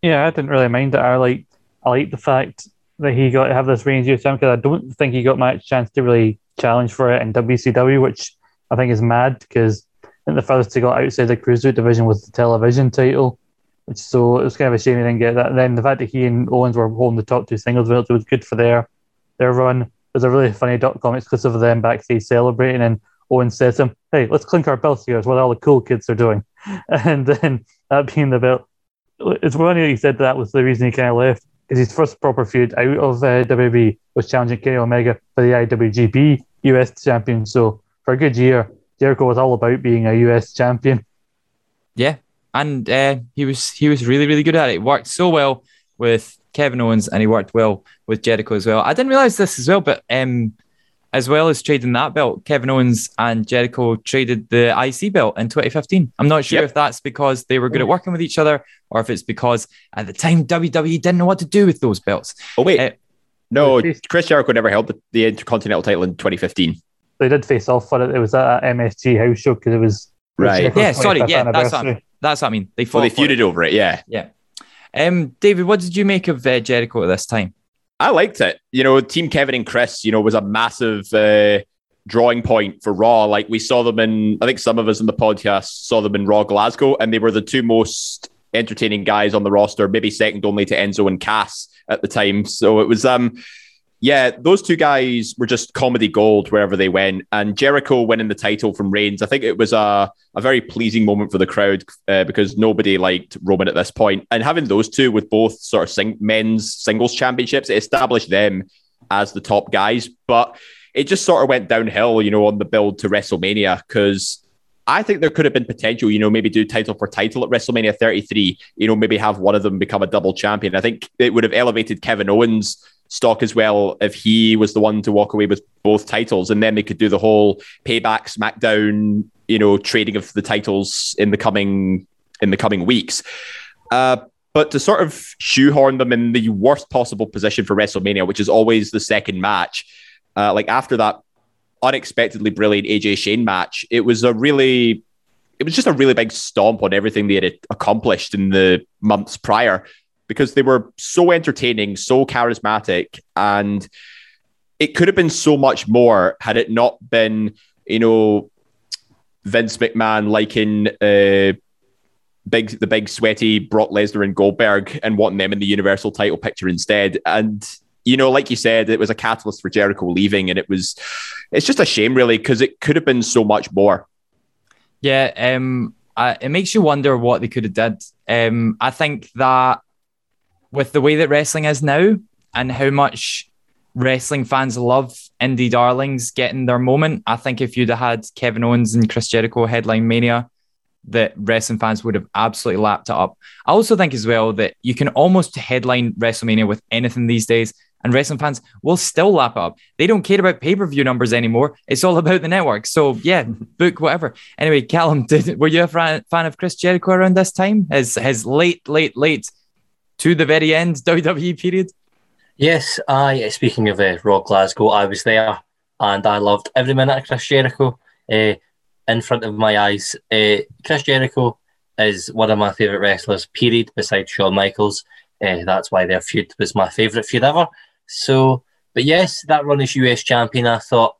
Yeah, I didn't really mind it. I like I like the fact that he got to have this range of champion because I don't think he got much chance to really challenge for it in WCW, which I think is mad because I think the furthest he got outside the cruiserweight division was the television title. Which so it was kind of a shame he didn't get that. And then the fact that he and Owens were holding the top two singles belts was good for their their run. There's a really funny dot com exclusive of them backstage celebrating, and Owens says to him, "Hey, let's clink our belts here. It's what all the cool kids are doing." And then that being the belt, it's funny that he said that was the reason he kind of left because his first proper feud out of uh, WWE was challenging Kenny Omega for the IWGP US champion. So for a good year, Jericho was all about being a US champion. Yeah, and uh, he was he was really really good at it. it. Worked so well with Kevin Owens, and he worked well with Jericho as well. I didn't realize this as well, but um, as well as trading that belt, Kevin Owens and Jericho traded the IC belt in 2015. I'm not sure yep. if that's because they were good at working with each other or if it's because at the time WWE didn't know what to do with those belts. Oh, wait. Uh, no, Chris Jericho never held the, the Intercontinental title in 2015. They did face off for it. It was at MSG house show because it was. Right. Yeah, sorry. Yeah, that's what, I mean. that's what I mean. They fought. Well, they feuded it. over it. Yeah. Yeah. Um, David, what did you make of uh, Jericho at this time? I liked it. You know, Team Kevin and Chris, you know, was a massive uh, drawing point for Raw. Like we saw them in, I think some of us in the podcast saw them in Raw Glasgow, and they were the two most entertaining guys on the roster, maybe second only to Enzo and Cass at the time. So it was um yeah, those two guys were just comedy gold wherever they went. And Jericho winning the title from Reigns, I think it was a, a very pleasing moment for the crowd uh, because nobody liked Roman at this point. And having those two with both sort of sing- men's singles championships, it established them as the top guys. But it just sort of went downhill, you know, on the build to WrestleMania because I think there could have been potential, you know, maybe do title for title at WrestleMania 33, you know, maybe have one of them become a double champion. I think it would have elevated Kevin Owens' stock as well if he was the one to walk away with both titles. And then they could do the whole payback, SmackDown, you know, trading of the titles in the coming in the coming weeks. Uh, but to sort of shoehorn them in the worst possible position for WrestleMania, which is always the second match, uh, like after that unexpectedly brilliant AJ Shane match. It was a really, it was just a really big stomp on everything they had accomplished in the months prior because they were so entertaining, so charismatic, and it could have been so much more had it not been, you know, Vince McMahon liking uh, big the big sweaty Brock Lesnar and Goldberg and wanting them in the Universal title picture instead. And you know, like you said, it was a catalyst for Jericho leaving, and it was it's just a shame, really, because it could have been so much more. Yeah, um, I, it makes you wonder what they could have did. Um, I think that with the way that wrestling is now and how much wrestling fans love indie darlings getting their moment, I think if you'd have had Kevin Owens and Chris Jericho headline Mania, that wrestling fans would have absolutely lapped it up. I also think as well that you can almost headline WrestleMania with anything these days and wrestling fans will still lap up. They don't care about pay per view numbers anymore. It's all about the network. So yeah, book whatever. Anyway, Callum, did, were you a fan, of Chris Jericho around this time? His his late, late, late to the very end WWE period. Yes, I. Speaking of uh, Raw Glasgow, I was there and I loved every minute of Chris Jericho. Uh, in front of my eyes, uh, Chris Jericho is one of my favourite wrestlers. Period. Besides Shawn Michaels, uh, that's why their feud was my favourite feud ever. So, but yes, that run as US champion, I thought,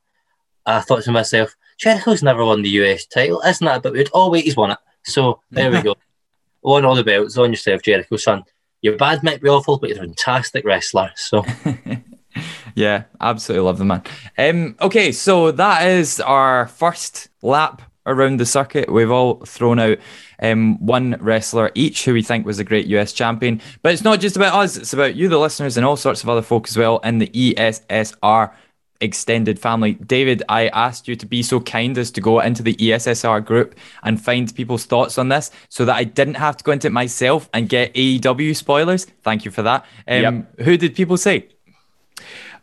I thought to myself, Jericho's never won the US title, isn't that a bit weird? Oh wait, he's won it. So there we go. Won all the belts on yourself, Jericho, son. Your bad might be awful, but you're a fantastic wrestler. So. yeah, absolutely love the man. Um, okay, so that is our first lap around the circuit. We've all thrown out um, one wrestler each who we think was a great US champion. But it's not just about us, it's about you, the listeners, and all sorts of other folk as well in the ESSR extended family. David, I asked you to be so kind as to go into the ESSR group and find people's thoughts on this so that I didn't have to go into it myself and get AEW spoilers. Thank you for that. Um, yep. Who did people say?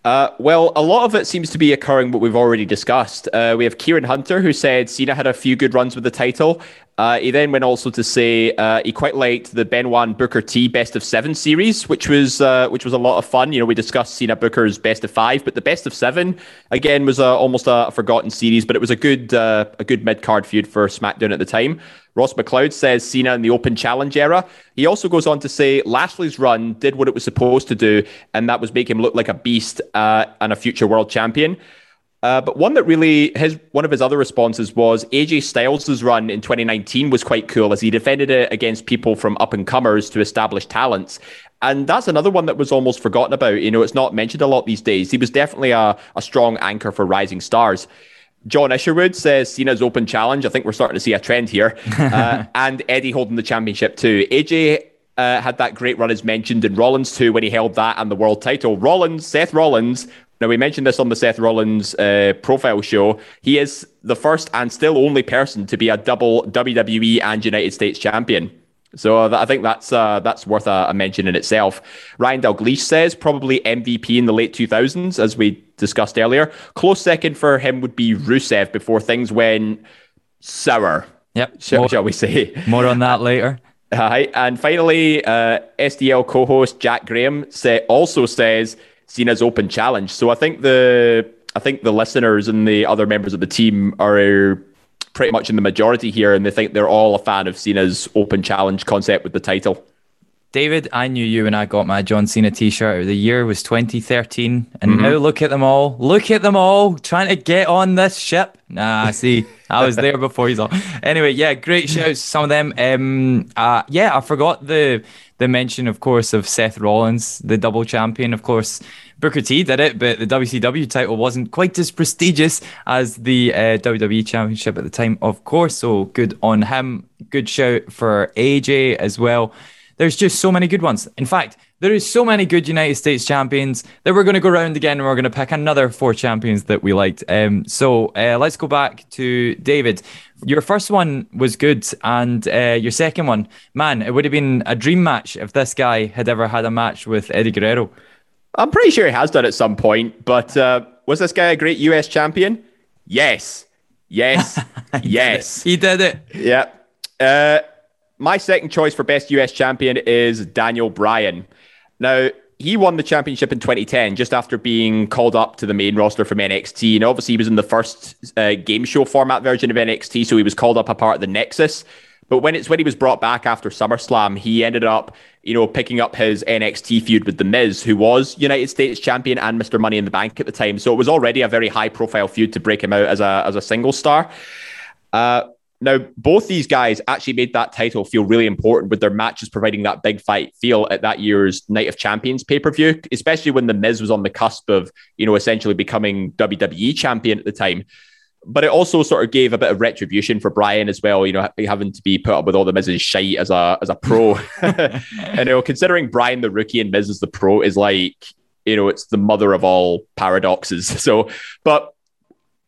Uh, well, a lot of it seems to be occurring what we've already discussed. Uh, we have Kieran Hunter, who said Cena had a few good runs with the title. Uh, he then went also to say uh, he quite liked the Benoit Booker T Best of Seven series, which was uh, which was a lot of fun. You know, we discussed Cena Booker's Best of Five, but the Best of Seven again was almost a forgotten series, but it was a good uh, a good mid card feud for SmackDown at the time. Ross McLeod says Cena in the Open Challenge era. He also goes on to say Lashley's run did what it was supposed to do, and that was make him look like a beast uh, and a future world champion. Uh, but one that really his one of his other responses was AJ Styles' run in 2019 was quite cool as he defended it against people from up and comers to established talents. And that's another one that was almost forgotten about. You know, it's not mentioned a lot these days. He was definitely a, a strong anchor for rising stars. John Isherwood says Cena's open challenge. I think we're starting to see a trend here. Uh, and Eddie holding the championship too. AJ uh, had that great run as mentioned in Rollins too when he held that and the world title. Rollins, Seth Rollins. Now we mentioned this on the Seth Rollins uh, profile show. He is the first and still only person to be a double WWE and United States champion. So uh, I think that's uh, that's worth a, a, mention in itself. Ryan Dalgleish says probably MVP in the late 2000s, as we discussed earlier. Close second for him would be Rusev before things went sour. Yep. Shall, more, shall we say? More on that later. Hi. And finally, uh, SDL co-host Jack Graham say, also says Cena's open challenge. So I think the I think the listeners and the other members of the team are pretty much in the majority here, and they think they're all a fan of Cena's open challenge concept with the title. David, I knew you when I got my John Cena t-shirt. The year was 2013, and mm-hmm. now look at them all. Look at them all trying to get on this ship. Nah, see, I was there before he's on. Anyway, yeah, great shouts. Some of them. Um, uh, yeah, I forgot the the mention, of course, of Seth Rollins, the double champion. Of course, Booker T did it, but the WCW title wasn't quite as prestigious as the uh, WWE Championship at the time, of course. So good on him. Good shout for AJ as well. There's just so many good ones. In fact, there is so many good United States champions that we're going to go around again and we're going to pick another four champions that we liked. Um, so uh, let's go back to David. Your first one was good, and uh, your second one, man, it would have been a dream match if this guy had ever had a match with Eddie Guerrero. I'm pretty sure he has done at some point, but uh, was this guy a great US champion? Yes. Yes. yes. He did it. Yeah. Uh, my second choice for best US champion is Daniel Bryan. Now, he won the championship in 2010 just after being called up to the main roster from NXT. And obviously, he was in the first uh, game show format version of NXT, so he was called up a part of the Nexus. But when it's when he was brought back after SummerSlam, he ended up, you know, picking up his NXT feud with The Miz, who was United States champion and Mr. Money in the Bank at the time. So it was already a very high profile feud to break him out as a as a single star. Uh, now, both these guys actually made that title feel really important with their matches providing that big fight feel at that year's Night of Champions pay per view, especially when The Miz was on the cusp of, you know, essentially becoming WWE champion at the time. But it also sort of gave a bit of retribution for Bryan as well, you know, having to be put up with all the Miz's shite as a as a pro. and you know, considering Bryan the rookie and Miz as the pro is like, you know, it's the mother of all paradoxes. So, but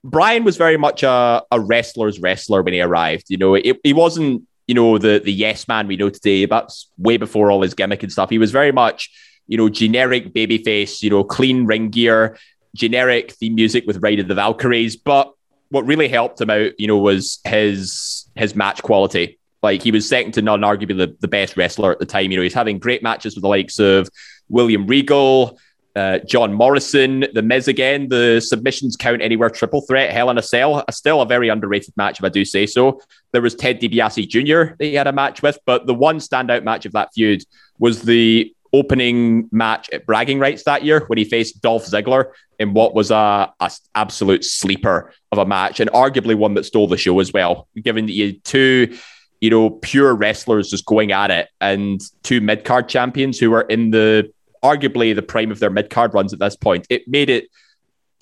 Bryan was very much a, a wrestler's wrestler when he arrived. You know, it, he wasn't, you know, the the yes man we know today. That's way before all his gimmick and stuff. He was very much, you know, generic babyface, you know, clean ring gear, generic theme music with Ride of the Valkyries. But what really helped him out, you know, was his his match quality. Like he was second to none, arguably the, the best wrestler at the time. You know, he's having great matches with the likes of William Regal, uh, John Morrison, The Miz again, the submissions count anywhere triple threat, Hell in a Cell, still a very underrated match, if I do say so. There was Ted DiBiase Jr. that he had a match with, but the one standout match of that feud was the opening match at Bragging Rights that year when he faced Dolph Ziggler in what was a, a absolute sleeper of a match and arguably one that stole the show as well, given that you had two you know, pure wrestlers just going at it and two mid card champions who were in the arguably the prime of their mid card runs at this point. It made it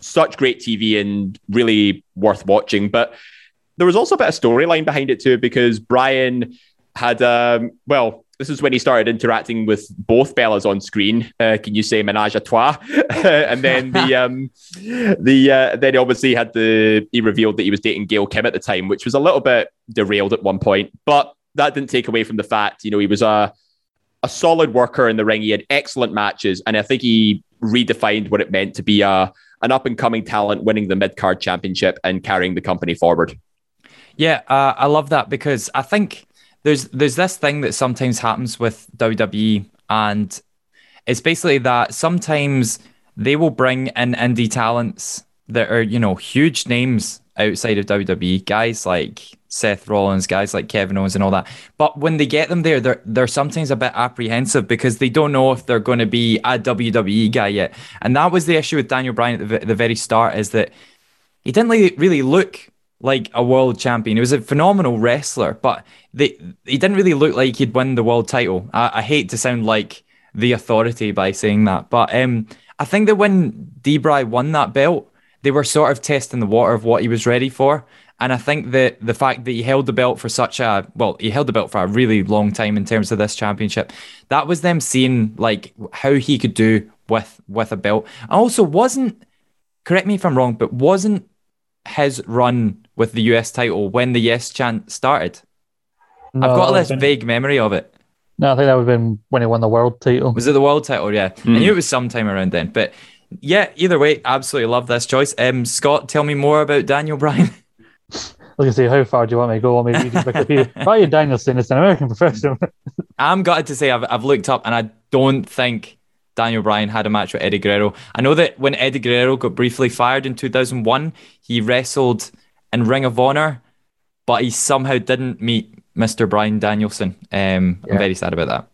such great TV and really worth watching. But there was also a bit of storyline behind it too, because Bryan had, um, well, this is when he started interacting with both Bellas on screen. Uh, can you say menage a trois? and then the um, the uh, then he obviously had the he revealed that he was dating Gail Kim at the time, which was a little bit derailed at one point, but that didn't take away from the fact you know he was a a solid worker in the ring. He had excellent matches, and I think he redefined what it meant to be a an up and coming talent, winning the mid card championship and carrying the company forward. Yeah, uh, I love that because I think there's there's this thing that sometimes happens with WWE, and it's basically that sometimes they will bring in indie talents that are you know huge names outside of WWE, guys like Seth Rollins, guys like Kevin Owens and all that. But when they get them there, they're they're sometimes a bit apprehensive because they don't know if they're going to be a WWE guy yet. And that was the issue with Daniel Bryan at the, the very start is that he didn't really look like a world champion. He was a phenomenal wrestler, but they, he didn't really look like he'd win the world title. I, I hate to sound like the authority by saying that, but um, I think that when D-Bry won that belt, they were sort of testing the water of what he was ready for. And I think that the fact that he held the belt for such a well, he held the belt for a really long time in terms of this championship, that was them seeing like how he could do with with a belt. I also wasn't correct me if I'm wrong, but wasn't his run with the US title when the yes chant started? No, I've got this been, vague memory of it. No, I think that would have been when he won the world title. Was it the world title? Yeah. Mm. I knew hmm. it was sometime around then. But yeah, either way, absolutely love this choice. Um, Scott, tell me more about Daniel Bryan. Like I say, how far do you want me to go? I mean, Wikipedia. Bryan Danielson is an American professional. I'm gutted to say I've, I've looked up and I don't think Daniel Bryan had a match with Eddie Guerrero. I know that when Eddie Guerrero got briefly fired in 2001, he wrestled in Ring of Honor, but he somehow didn't meet Mr. Bryan Danielson. Um, yeah. I'm very sad about that.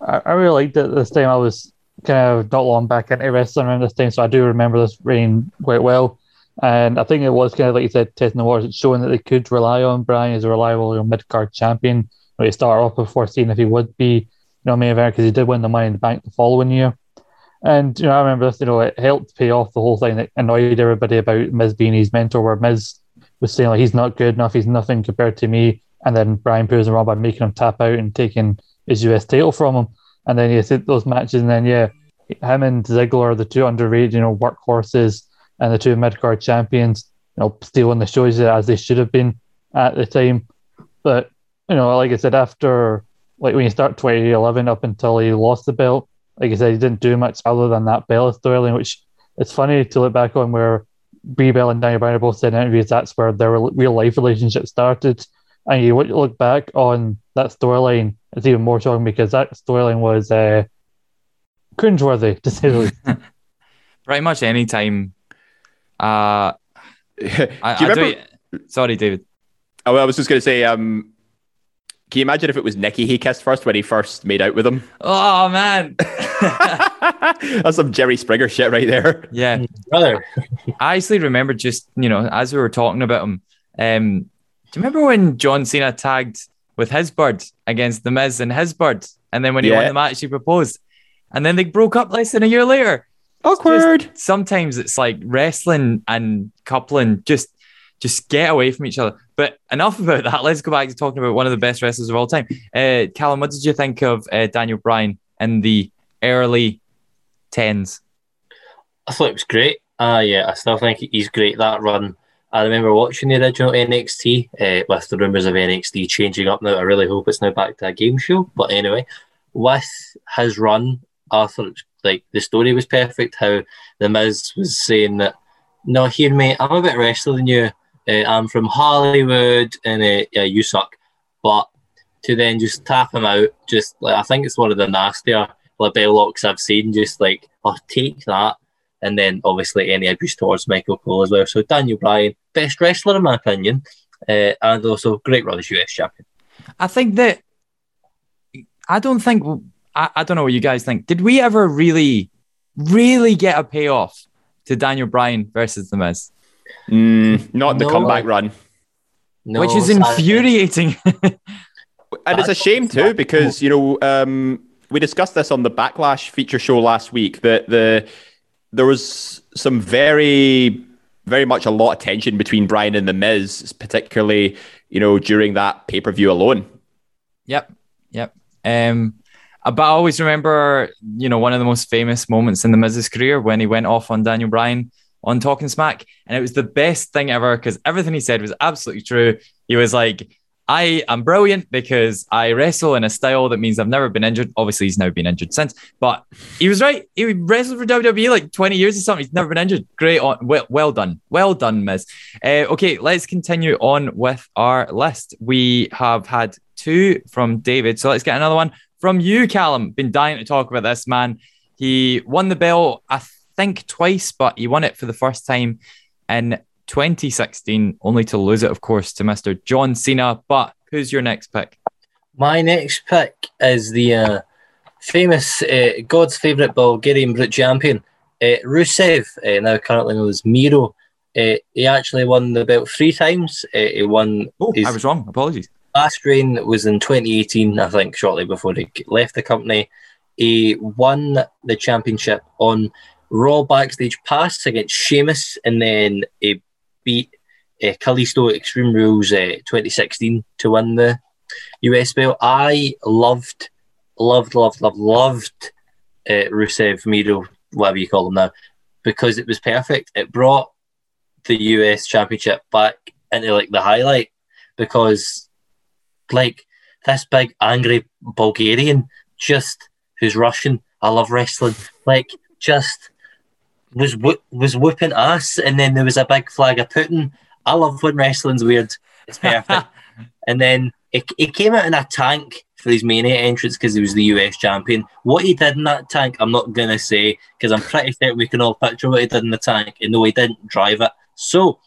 I, I really liked it this time. I was kind of not long back into wrestling around this time, so I do remember this reign quite well. And I think it was kind of like you said, testing the waters, showing that they could rely on Bryan as a reliable mid card champion. When he started off before seeing if he would be, you know, main event because he did win the Money in the Bank the following year. And you know, I remember. You know, it helped pay off the whole thing that annoyed everybody about Miz being his mentor, where Miz was saying like he's not good enough, he's nothing compared to me, and then Bryan proves him wrong by making him tap out and taking his US title from him. And then he hit those matches, and then yeah, him and Ziggler are the two underrated, you know, workhorses and the two mid card champions, you know, stealing the shows as they should have been at the time. But you know, like I said, after like when you start 2011 up until he lost the belt, like I said, he didn't do much other than that Bella storyline, which it's funny to look back on where Brie Bella and Daniel Bryan both said in interviews that's where their real life relationship started. And you look back on that storyline, it's even more shocking because that storyline was uh, cringeworthy to say the least. Pretty much any time. Uh, Do I, you I remember? don't- sorry, David. Oh, I was just going to say, um, can you imagine if it was Nikki he kissed first when he first made out with him? Oh man. That's some Jerry Springer shit right there. yeah. Brother, I actually remember just, you know, as we were talking about him, um, do you remember when John Cena tagged with his bird against The Miz and his bird? And then when he won the match, he proposed. And then they broke up less than a year later. Awkward. Sometimes it's like wrestling and coupling just just get away from each other. But enough about that. Let's go back to talking about one of the best wrestlers of all time. Uh, Callum, what did you think of uh, Daniel Bryan in the early tens? I thought it was great. Uh, yeah, I still think he's great that run. I remember watching the original NXT uh, with the rumours of NXT changing up now. I really hope it's now back to a game show. But anyway, with his run, I thought like the story was perfect. How the Miz was saying that, "No, hear me, I'm a bit wrestler than you. Uh, I'm from Hollywood, and uh, yeah, you suck." But to then just tap him out, just like I think it's one of the nastier LeBell Locks I've seen. Just like, oh, take that and then obviously any abuse towards Michael Cole as well. So Daniel Bryan, best wrestler in my opinion, uh, and also great run US champion. I think that I don't think I, I don't know what you guys think. Did we ever really, really get a payoff to Daniel Bryan versus The Miz, Mm, not the No. comeback run. No, which is sadly. infuriating? And it's a shame too because you know um, we discussed this on the Backlash feature show last week that the there was some very very much a lot of tension between Bryan and the Miz, particularly you know during that pay per view alone. Yep, yep. Um, but I always remember, you know, one of the most famous moments in the Miz's career when he went off on Daniel Bryan on Talking Smack, and it was the best thing ever because everything he said was absolutely true. He was like, "I am brilliant because I wrestle in a style that means I've never been injured. Obviously, he's now been injured since, but he was right. He wrestled for WWE like 20 years or something. He's never been injured. Great, on, well, well done, well done, Miz. Uh, okay, let's continue on with our list. We have had two from David, so let's get another one from you, Callum. Been dying to talk about this man. He won the belt, I think, twice, but he won it for the first time in 2016, only to lose it, of course, to Mr. John Cena. But who's your next pick? My next pick is the uh, famous uh, God's favourite Bulgarian brute champion, uh, Rusev, uh, now currently known as Miro. Uh, he actually won the belt three times. Uh, he won Oh, his I was wrong. Apologies. last reign was in 2018, I think, shortly before he left the company. He won the championship on Raw Backstage Pass against Sheamus, and then he beat uh, Kalisto Extreme Rules uh, 2016 to win the US belt. I loved, loved, loved, loved, loved uh, Rusev, Miro, whatever you call him now, because it was perfect. It brought the US championship back into like the highlight because like this big angry Bulgarian just who's Russian. I love wrestling. Like just was was whooping ass, and then there was a big flag of Putin. I love when wrestling's weird. It's perfect. and then it, it came out in a tank for his main entrance because he was the US champion. What he did in that tank, I'm not gonna say because I'm pretty certain we can all picture what he did in the tank. And no, he didn't drive it. So,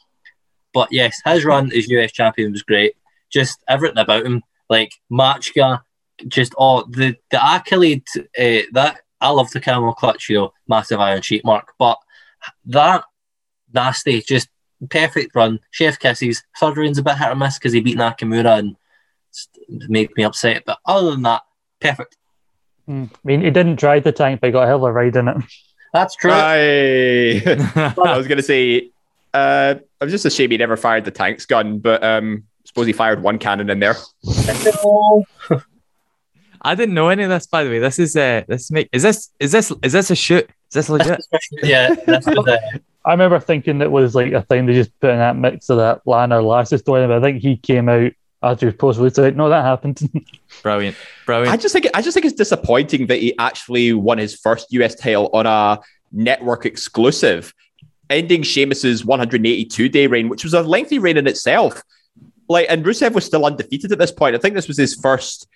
but yes, his run as US champion was great. Just everything about him, like Machka, just oh the the accolade uh, that I love the camel clutch, you know, massive Iron Sheik mark, but that nasty, just perfect run. Chef kisses. Third reign's a bit hit or miss because he beat Nakamura and made me upset, but other than that, perfect. Mm. I mean, he didn't drive the tank, but he got a hell of a ride in it. That's true. I, I was going to say, uh, I'm just ashamed he never fired the tanks gun, but um, suppose he fired one cannon in there. I didn't know any of this, by the way. This is uh, this make is this is this is this a shoot? Is this legit? yeah, that's was, uh, I remember thinking it was like a thing they just put in that mix of that Lana Lashley story, but I think he came out after he was post said, no, that happened. Brilliant, brilliant. I brilliant. just think I just think it's disappointing that he actually won his first US title on a network exclusive, ending Sheamus's 182 day reign, which was a lengthy reign in itself. Like, and Rusev was still undefeated at this point. I think this was his first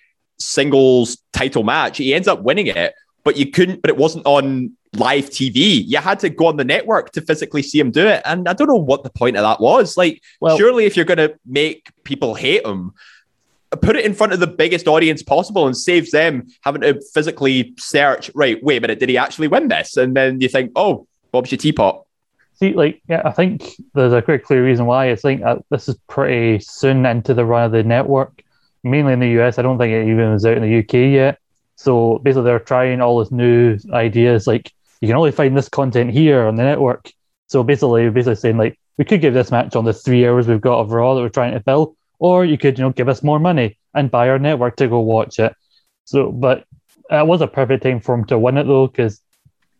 singles title match. He ends up winning it but you couldn't, but it wasn't on live TV. You had to go on the network to physically see him do it. And I don't know what the point of that was. Like, Well- surely if you're going to make people hate him, put it in front of the biggest audience possible and saves them having to physically search, right, wait a minute, did he actually win this? And then you think, oh, Bob's your teapot. See, like, yeah, I think there's a quite clear reason why. I think that this is pretty soon into the run of the network, mainly in the US. I don't think it even was out in the UK yet. So basically, they're trying all these new ideas. Like, you can only find this content here on the network. So basically, basically saying like, we could give this match on the three hours we've got of Raw that we're trying to fill, or you could, you know, give us more money and buy our network to go watch it. So, but it was a perfect time for him to win it though, because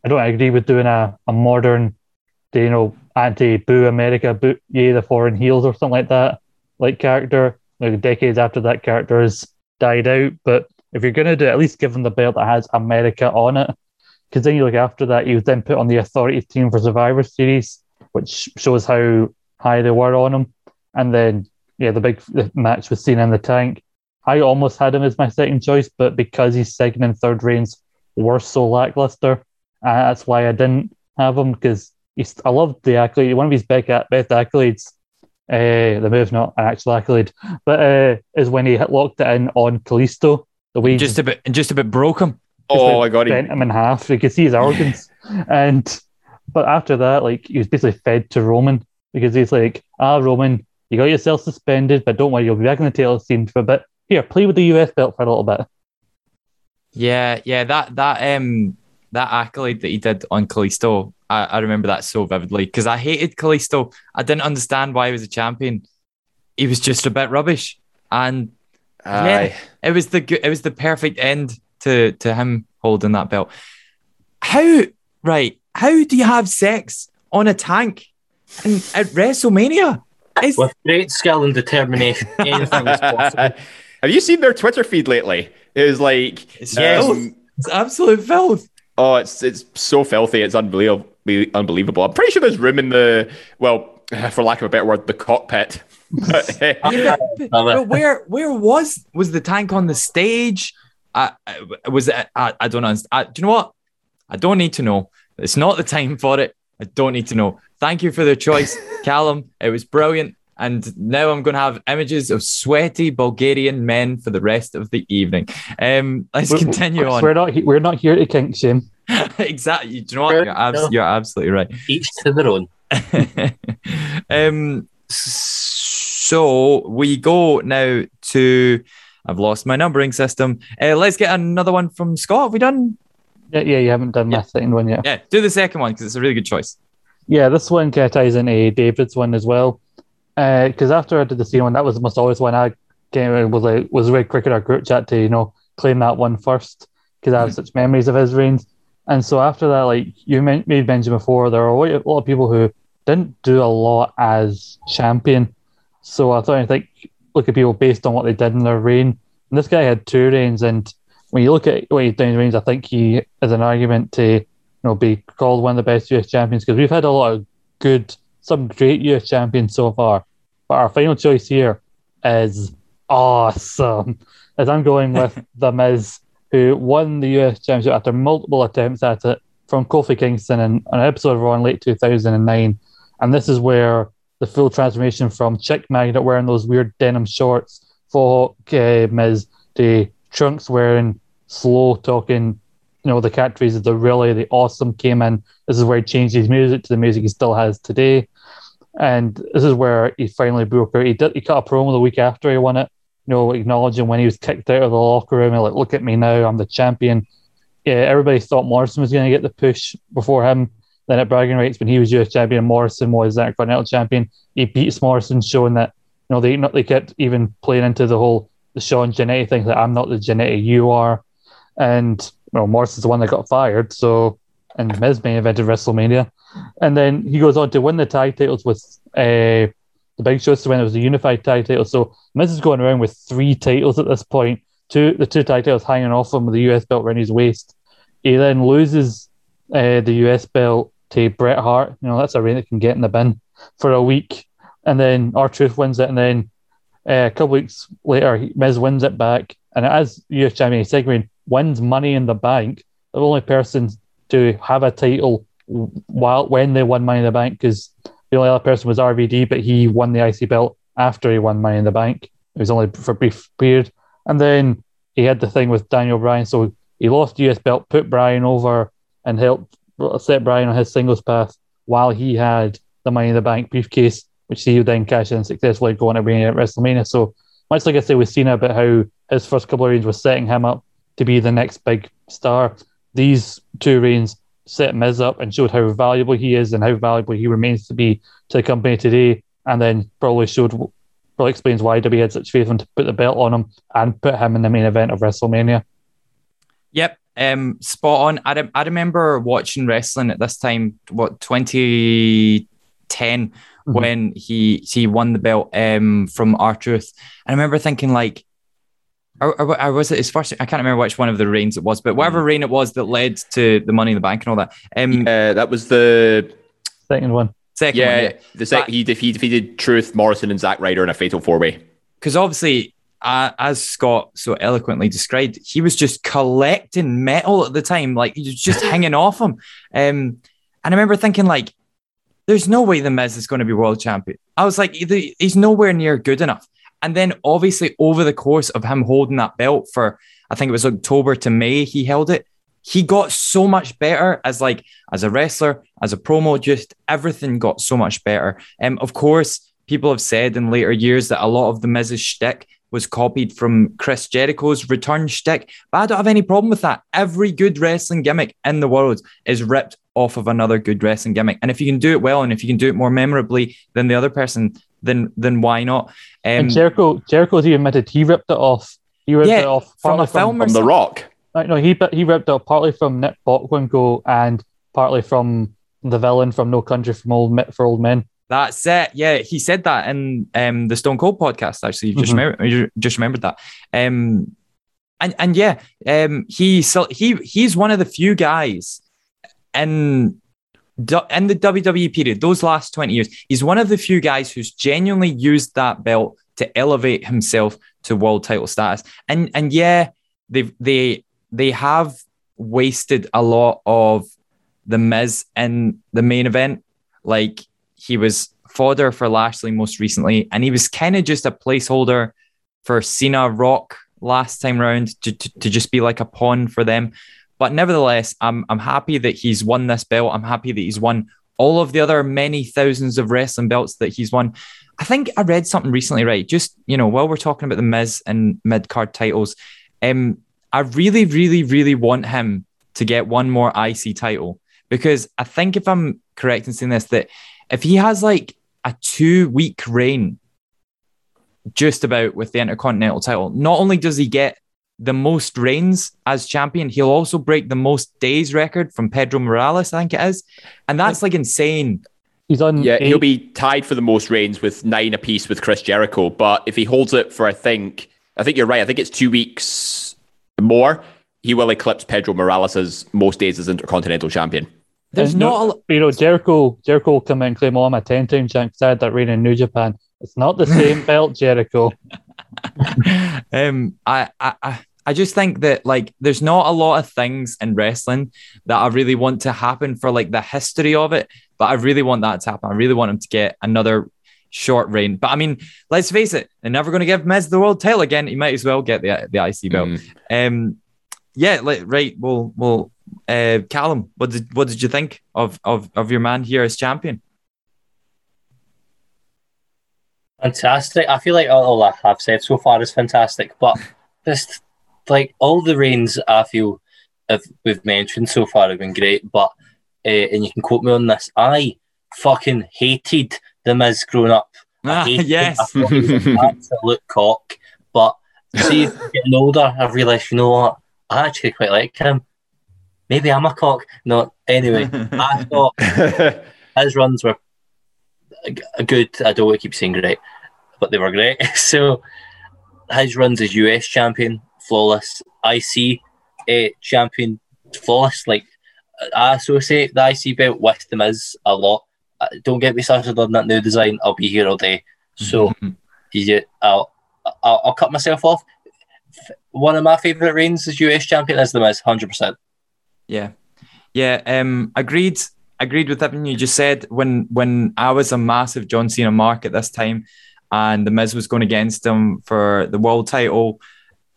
I don't agree with doing a, a modern you know, anti boo America, boo yay the foreign heels or something like that, like character. Like decades after that character has died out. But if you're gonna do it, at least give him the belt that has America on it. Because then you look after that, he was then put on the authority team for Survivor Series, which shows how high they were on him. And then yeah, the big match with Cena in the tank. I almost had him as my second choice, but because his second and third reigns were so lackluster, uh, that's why I didn't have him because I love the accolade. One of his best, best accolades, uh, the move, not an actual accolade, but uh, is when he locked it in on Kalisto. The way Just a bit, just a bit broke him. Oh, like I got bent him. him in half. You could see his organs. and but after that, like he was basically fed to Roman because he's like, ah, Roman, you got yourself suspended, but don't worry, you'll be back in the tail scene for a bit. Here, play with the US belt for a little bit. Yeah, yeah, that that um that accolade that he did on Kalisto, I, I remember that so vividly because I hated Kalisto. I didn't understand why he was a champion. He was just a bit rubbish, and Aye. it was the it was the perfect end to to him holding that belt. How right? How do you have sex on a tank in, at WrestleMania? It's, With great skill and determination, anything is possible. Have you seen their Twitter feed lately? It was like, it's, um, filth. it's absolute filth. Oh, it's it's so filthy. It's unbelievable. Unbelievable. I'm pretty sure there's room in the well, for lack of a better word, the cockpit. But, Yeah, but, but where where was was the tank on the stage? Uh, uh, was it? I, I don't know. I, do you know what? I don't need to know. It's not the time for it. I don't need to know. Thank you for the choice, Callum. It was brilliant. And now I'm going to have images of sweaty Bulgarian men for the rest of the evening. Um, let's We're- continue Chris, on. We're not he- we're not here to kink shame. exactly. Do you know what? You're, abs- No. you're absolutely right. Each to their own. um, so we go now to. I've lost my numbering system. Uh, let's get another one from Scott. Have we done? Yeah, yeah, you haven't done Yeah. my second one yet. Yeah, do the second one because it's a really good choice. Yeah, this one kind of ties into David's one as well. Uh, because after I did the Cena one, that was almost always when I came was like was quick in our group chat to you know claim that one first because I have mm-hmm. such memories of his reigns. And so after that, like you made mention before, there are a lot of people who didn't do a lot as champion. So I thought I think look at people based on what they did in their reign. And this guy had two reigns, and when you look at what he's done in reigns, I think he is an argument to you know be called one of the best US champions because we've had a lot of good, some great US champions so far. But our final choice here is awesome. As I'm going with The Miz, who won the US Championship after multiple attempts at it from Kofi Kingston in an episode of Raw in late 2009. And this is where the full transformation from chick magnet wearing those weird denim shorts for uh, Miz to trunks wearing slow talking, you know, the catchphrases, the really, the awesome came in. This is where he changed his music to the music he still has today. And this is where he finally broke out. He did he cut a promo the week after he won it, you know, acknowledging when he was kicked out of the locker room like, look at me now, I'm the champion. Yeah, everybody thought Morrison was going to get the push before him. Then at bragging rights, when he was US champion, Morrison was the Intercontinental champion. He beats Morrison, showing that you know they not they kept even playing into the whole the Shawn Jannetty thing that I'm not the Jannetty you are. And you know, Morrison's the one that got fired, so and Miz main evented WrestleMania. And then he goes on to win the tag titles with uh, the Big Show. So when it was a unified tag title, so Miz is going around with three titles at this point. Two the two tag titles hanging off him with the US belt around his waist. He then loses uh, the US belt to Bret Hart. You know that's a reign that can get in the bin for a week, and then R-Truth wins it, and then uh, a couple weeks later, Miz wins it back, and as US champion, reign wins Money in the Bank, the only person to have a title while when they won Money in the Bank because the only other person was RVD, but he won the IC belt after he won Money in the Bank. It was only for a brief period, and then he had the thing with Daniel Bryan, so he lost the US belt, put Bryan over, and helped set Bryan on his singles path while he had the Money in the Bank briefcase, which he would then cash in successfully going to win at WrestleMania. So much like I say with Cena about how his first couple of reigns was setting him up to be the next big star, these two reigns set Miz up and showed how valuable he is and how valuable he remains to be to the company today, and then probably showed probably explains why WWE had such faith in to put the belt on him and put him in the main event of WrestleMania. Yep, um, spot on. I, I remember watching wrestling at this time, what 2010, mm-hmm. when he he won the belt um, from R-Truth. And I remember thinking like, or, or, or, was it his first? I can't remember which one of the reigns it was, but whatever mm-hmm. reign it was that led to the Money in the Bank and all that. Um, uh, that was the second one. Second yeah, one, yeah. the sec- he, he defeated Truth, Morrison, and Zack Ryder in a fatal four way. Because obviously uh, as Scott so eloquently described, he was just collecting metal at the time. Like he was just hanging off him. Um, and I remember thinking, like, there's no way the Miz is going to be world champion. I was like, he's nowhere near good enough. And then obviously over the course of him holding that belt for, I think it was October to May, he held it. He got so much better as like as a wrestler, as a promo, just everything got so much better. Um, of course, people have said in later years that a lot of the Miz's shtick was copied from Chris Jericho's return shtick, but I don't have any problem with that. Every good wrestling gimmick in the world is ripped off of another good wrestling gimmick, and if you can do it well, and if you can do it more memorably than the other person, then then why not? Um, and Jericho, Jericho's even admitted he ripped it off. He ripped yeah, it off from a film from, from The Rock. Right, no, he he ripped it off partly from Nick Bockwinkel and partly from the villain from No Country from Old for Old Men. That's it. Yeah, he said that in um, the Stone Cold podcast. Actually, you just mm-hmm. remember, you just remembered that. Um, and and yeah, um, he so he he's one of the few guys in in the WWE period, those last twenty years. He's one of the few guys who's genuinely used that belt to elevate himself to world title status. And and yeah, they they they have wasted a lot of the Miz in the main event. Like he was fodder for Lashley most recently, and he was kind of just a placeholder for Cena Rock last time round to, to, to, just be like a pawn for them. But nevertheless, I'm I'm happy that he's won this belt. I'm happy that he's won all of the other many thousands of wrestling belts that he's won. I think I read something recently, right? Just you know, while we're talking about the Miz and mid card titles, um, I really, really, really want him to get one more IC title because I think if I'm correct in saying this, that if he has like a two week reign just about with the Intercontinental title, not only does he get the most reigns as champion, he'll also break the most days record from Pedro Morales, I think it is. And that's like insane. He's on. Yeah, he he'll be tied for the most reigns with nine apiece with Chris Jericho. But if he holds it for, I think, I think you're right. I think it's two weeks more. He will eclipse Pedro Morales' most days as Intercontinental Champion. There's not, no, a... you know, Jericho. Jericho will come in and claim, "Oh, I'm a ten-time champ." Because I had that reign in New Japan. It's not the same belt, Jericho. um, I, I, I just think that like there's not a lot of things in wrestling that I really want to happen for like the history of it, but I really want that to happen. I really want him to get another short reign. But I mean, let's face it, they're never going to give Miz the world title again. He might as well get the the IC belt. Mm. Um, yeah, like, right. We'll we'll uh, Callum, what did what did you think of, of of your man here as champion? Fantastic. I feel like all I have said so far is fantastic, but just like all the reigns, I feel have, we've mentioned so far have been great. But uh, and you can quote me on this. I fucking hated the Miz growing up. Ah, yes, absolute cock. But see, getting older, I've realised you know what? I actually quite like him maybe I'm a cock. No, anyway, I thought his runs were a good. I don't want to keep saying great, but they were great. so his runs as US champion, flawless. IC uh, champion, flawless. Like I associate the IC belt with them as a lot. Uh, don't get me started on that new design. I'll be here all day. So mm-hmm. yeah, I'll, I'll I'll cut myself off. One of my favorite reigns as US champion is the Miz, hundred percent. Yeah, yeah. Um, agreed. Agreed with everything you just said. When when I was a massive John Cena mark at this time, and the Miz was going against him for the world title,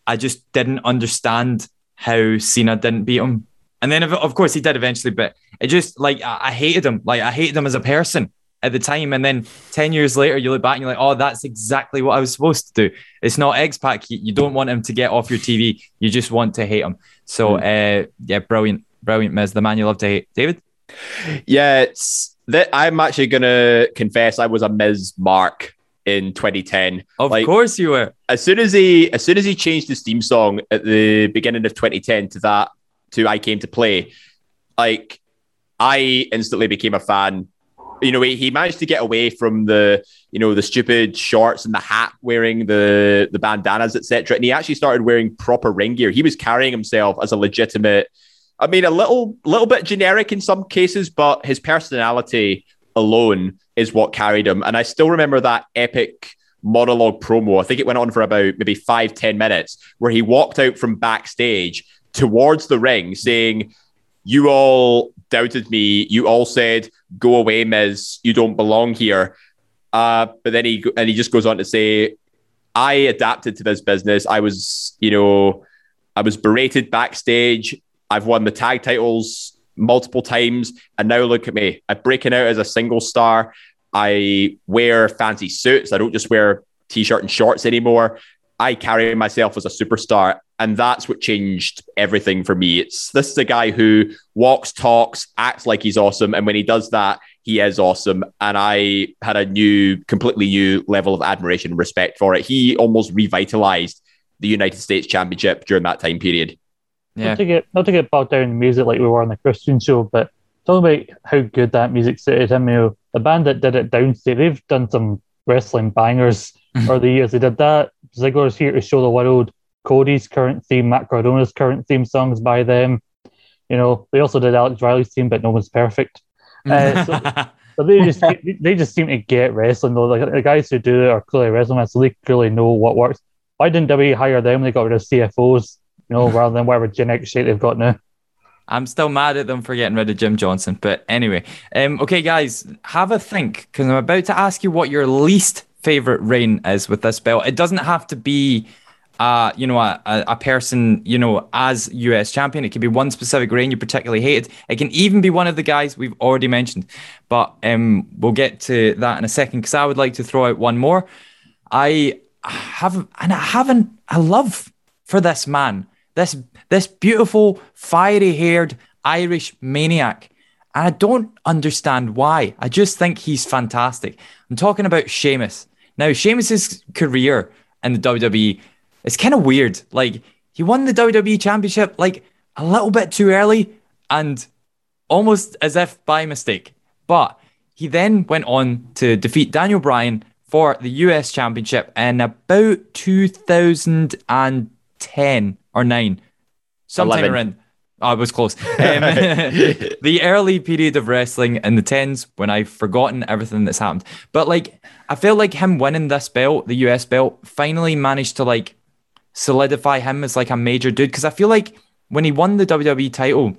I just didn't understand how Cena didn't beat him. And then, of course, he did eventually, but it just like I, I hated him. Like I hated him as a person at the time. And then 10 years later, you look back and you're like, oh, that's exactly what I was supposed to do. It's not X Pac. You, don't want him to get off your TV. You just want to hate him. So, mm. uh, yeah, brilliant, brilliant, Miz, the man you love to hate. David? Yeah, it's that I'm actually going to confess I was a Miz Mark in 2010. Of like, course you were. As soon as he as soon as he changed his theme song at the beginning of 2010 to that to I came to play, like I instantly became a fan. You know, he, he managed to get away from the, you know, the stupid shorts and the hat wearing, the the bandanas, etc. And he actually started wearing proper ring gear. He was carrying himself as a legitimate, I mean, a little little bit generic in some cases, but his personality alone is what carried him. And I still remember that epic monologue promo. I think it went on for about maybe five ten minutes, where he walked out from backstage towards the ring saying, You all doubted me. You all said, "Go away, Miz. You don't belong here." Uh, but then he and he just goes on to say, "I adapted to this business. I was, you know, I was berated backstage. I've won the tag titles multiple times, and now look at me. I'm breaking out as a single star. I wear fancy suits. I don't just wear t-shirt and shorts anymore. I carry myself as a superstar, and that's what changed everything for me. It's this is a guy who walks, talks, acts like he's awesome, and when he does that, he is awesome. And I had a new, completely new level of admiration and respect for it. He almost revitalized the United States Championship during that time period. Yeah. Not to get not to get bogged down in music like we were on the Christian show, but talking about how good that music suited him. You know, the band that did it Downstait, they've done some wrestling bangers over the years. They did that. Ziggler's here to show the world Cody's current theme, Matt Cardona's current theme songs by them. You know, they also did Alex Riley's theme, but no one's perfect. Uh, so, but they just they just seem to get wrestling though. Like the guys who do it are clearly wrestling, so they clearly know what works. Why didn't WWE hire them when they got rid of CFOs? Know, rather than whatever genetic shape they've got now. I'm still mad at them for getting rid of Jim Johnson. But anyway, um, okay, guys, have a think because I'm about to ask you what your least favorite reign is with this belt. It doesn't have to be uh, you know, a, a person, you know, as US champion. It could be one specific reign you particularly hated. It can even be one of the guys we've already mentioned. But um, we'll get to that in a second because I would like to throw out one more. I have, and I haven't, a love for this man, this this beautiful, fiery-haired Irish maniac. And I don't understand why. I just think he's fantastic. I'm talking about Sheamus. Now, Sheamus's career in the WWE it's kind of weird. Like he won the WWE Championship like a little bit too early and almost as if by mistake. But he then went on to defeat Daniel Bryan for the US Championship in about 2010 or 9. Sometime 11. around. Oh, I was close. Um, the early period of wrestling in the tens when I've forgotten everything that's happened. But like, I feel like him winning this belt, the US belt, finally managed to like solidify him as like a major dude. Because I feel like when he won the WWE title,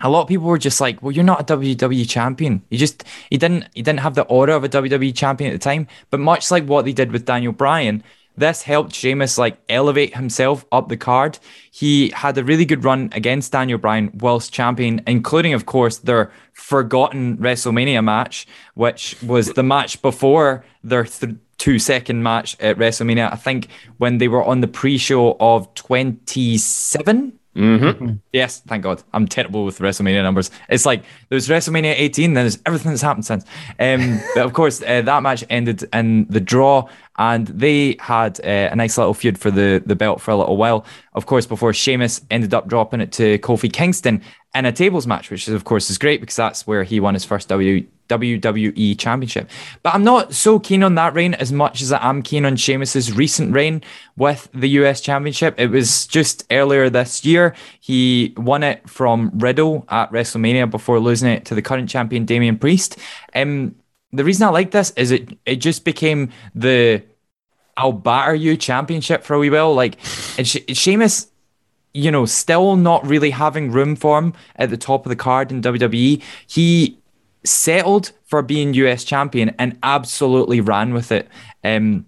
a lot of people were just like, "Well, you're not a WWE champion. You just he didn't he didn't have the aura of a WWE champion at the time." But much like what they did with Daniel Bryan, this helped Sheamus like elevate himself up the card. He had a really good run against Daniel Bryan whilst champion, including, of course, their forgotten WrestleMania match, which was the match before their th- two second match at WrestleMania. I think when they were on the pre-show of 27. Mm-hmm. Yes, thank God. I'm terrible with WrestleMania numbers. It's like there's WrestleMania 18, then there's everything that's happened since. Um, but of course, uh, that match ended in the draw, and they had uh, a nice little feud for the, the belt for a little while. Of course, before Sheamus ended up dropping it to Kofi Kingston in a tables match, which is, of course is great because that's where he won his first w, WWE Championship. But I'm not so keen on that reign as much as I am keen on Sheamus's recent reign with the US Championship. It was just earlier this year. He won it from Riddle at WrestleMania before losing it to the current champion Damian Priest. Um, the reason I like this is it it just became the I'll batter you championship for a wee while. Like, and Sheamus you know, still not really having room for him at the top of the card in WWE. He settled for being US champion and absolutely ran with it. Um,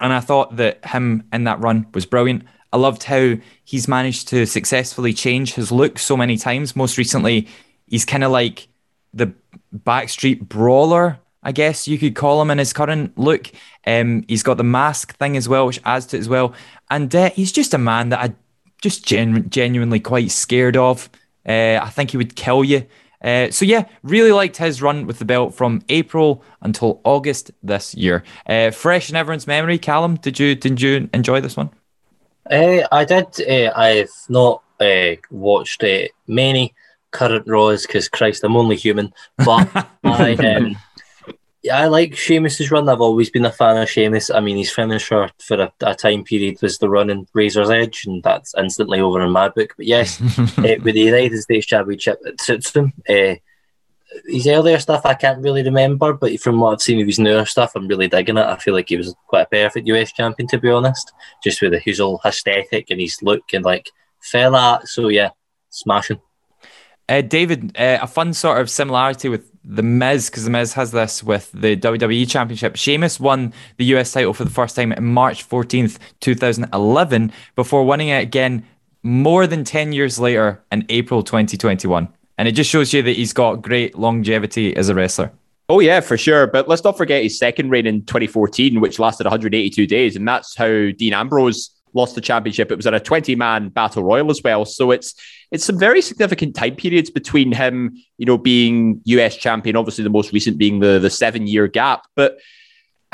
and I thought that him in that run was brilliant. I loved how he's managed to successfully change his look so many times. Most recently, he's kind of like the backstreet brawler, I guess you could call him in his current look. Um, he's got the mask thing as well, which adds to it as well. And uh, he's just a man that I just gen- genuinely quite scared of. Uh, I think he would kill you. Uh, so yeah, really liked his run with the belt from April until August this year. Uh, fresh in everyone's memory. Callum, did you did you enjoy this one? Uh, I did. Uh, I've not uh, watched uh, many current Raws because Christ, I'm only human. But I, um, I like Sheamus's run. I've always been a fan of Sheamus. I mean, his finisher for a, a time period was the run in Razor's Edge, and that's instantly over in my book. But yes, uh, with the United States Championship, it suits him. Uh, his earlier stuff I can't really remember, but from what I've seen of his newer stuff, I'm really digging it. I feel like he was quite a perfect US champion, to be honest, just with his whole aesthetic and his look and like fella. So yeah, smashing. Uh, David, uh, a fun sort of similarity with the Miz because the Miz has this with the WWE Championship. Sheamus won the US title for the first time in March 14th, 2011, before winning it again more than 10 years later in April 2021. And it just shows you that he's got great longevity as a wrestler. Oh yeah, for sure. But let's not forget his second reign in 2014, which lasted 182 days, and that's how Dean Ambrose lost the championship. It was in a 20-man battle royal as well. So it's it's some very significant time periods between him, you know, being US champion, obviously the most recent being the the seven-year gap, but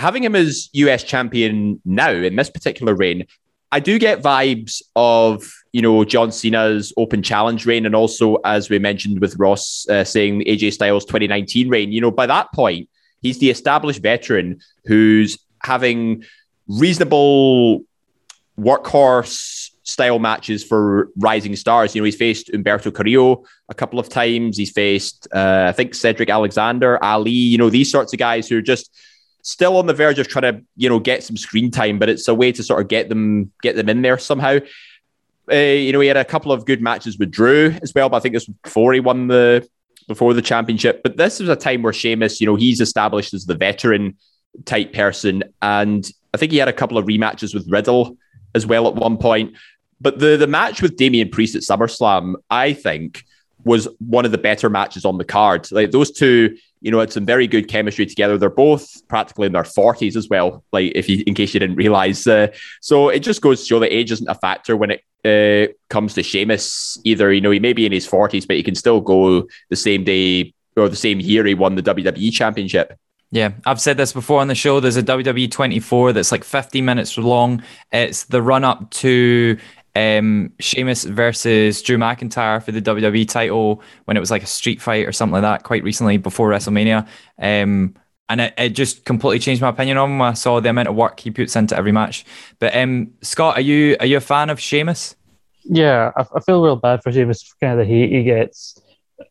having him as US champion now in this particular reign, I do get vibes of you know John Cena's Open Challenge reign, and also as we mentioned with Ross uh, saying AJ Styles 2019 reign. You know, by that point, he's the established veteran who's having reasonable workhorse style matches for rising stars. You know, he's faced Humberto Carrillo a couple of times. He's faced, uh, I think, Cedric Alexander, Ali. You know, these sorts of guys who are just still on the verge of trying to you know get some screen time, but it's a way to sort of get them get them in there somehow. Uh, you know, he had a couple of good matches with Drew as well, but I think this was before he won the before the championship. But this was a time where Sheamus, you know, he's established as the veteran type person, and I think he had a couple of rematches with Riddle as well at one point. But the the match with Damian Priest at SummerSlam, I think, was one of the better matches on the card. Like those two, you know, had some very good chemistry together. They're both practically in their forties as well. Like if you, in case you didn't realize, uh, so it just goes to show that age isn't a factor when it uh, comes to Sheamus. Either you know he may be in his forties, but he can still go the same day or the same year he won the WWE Championship. Yeah, I've said this before on the show. There's a WWE 24 that's like 50 minutes long. It's the run up to um, Sheamus versus Drew McIntyre for the WWE title when it was like a street fight or something like that quite recently before WrestleMania. Um, and it, it just completely changed my opinion on him. I saw the amount of work he puts into every match. But um, Scott, are you are you a fan of Sheamus? Yeah, I, I feel real bad for Sheamus for kind of the heat he gets.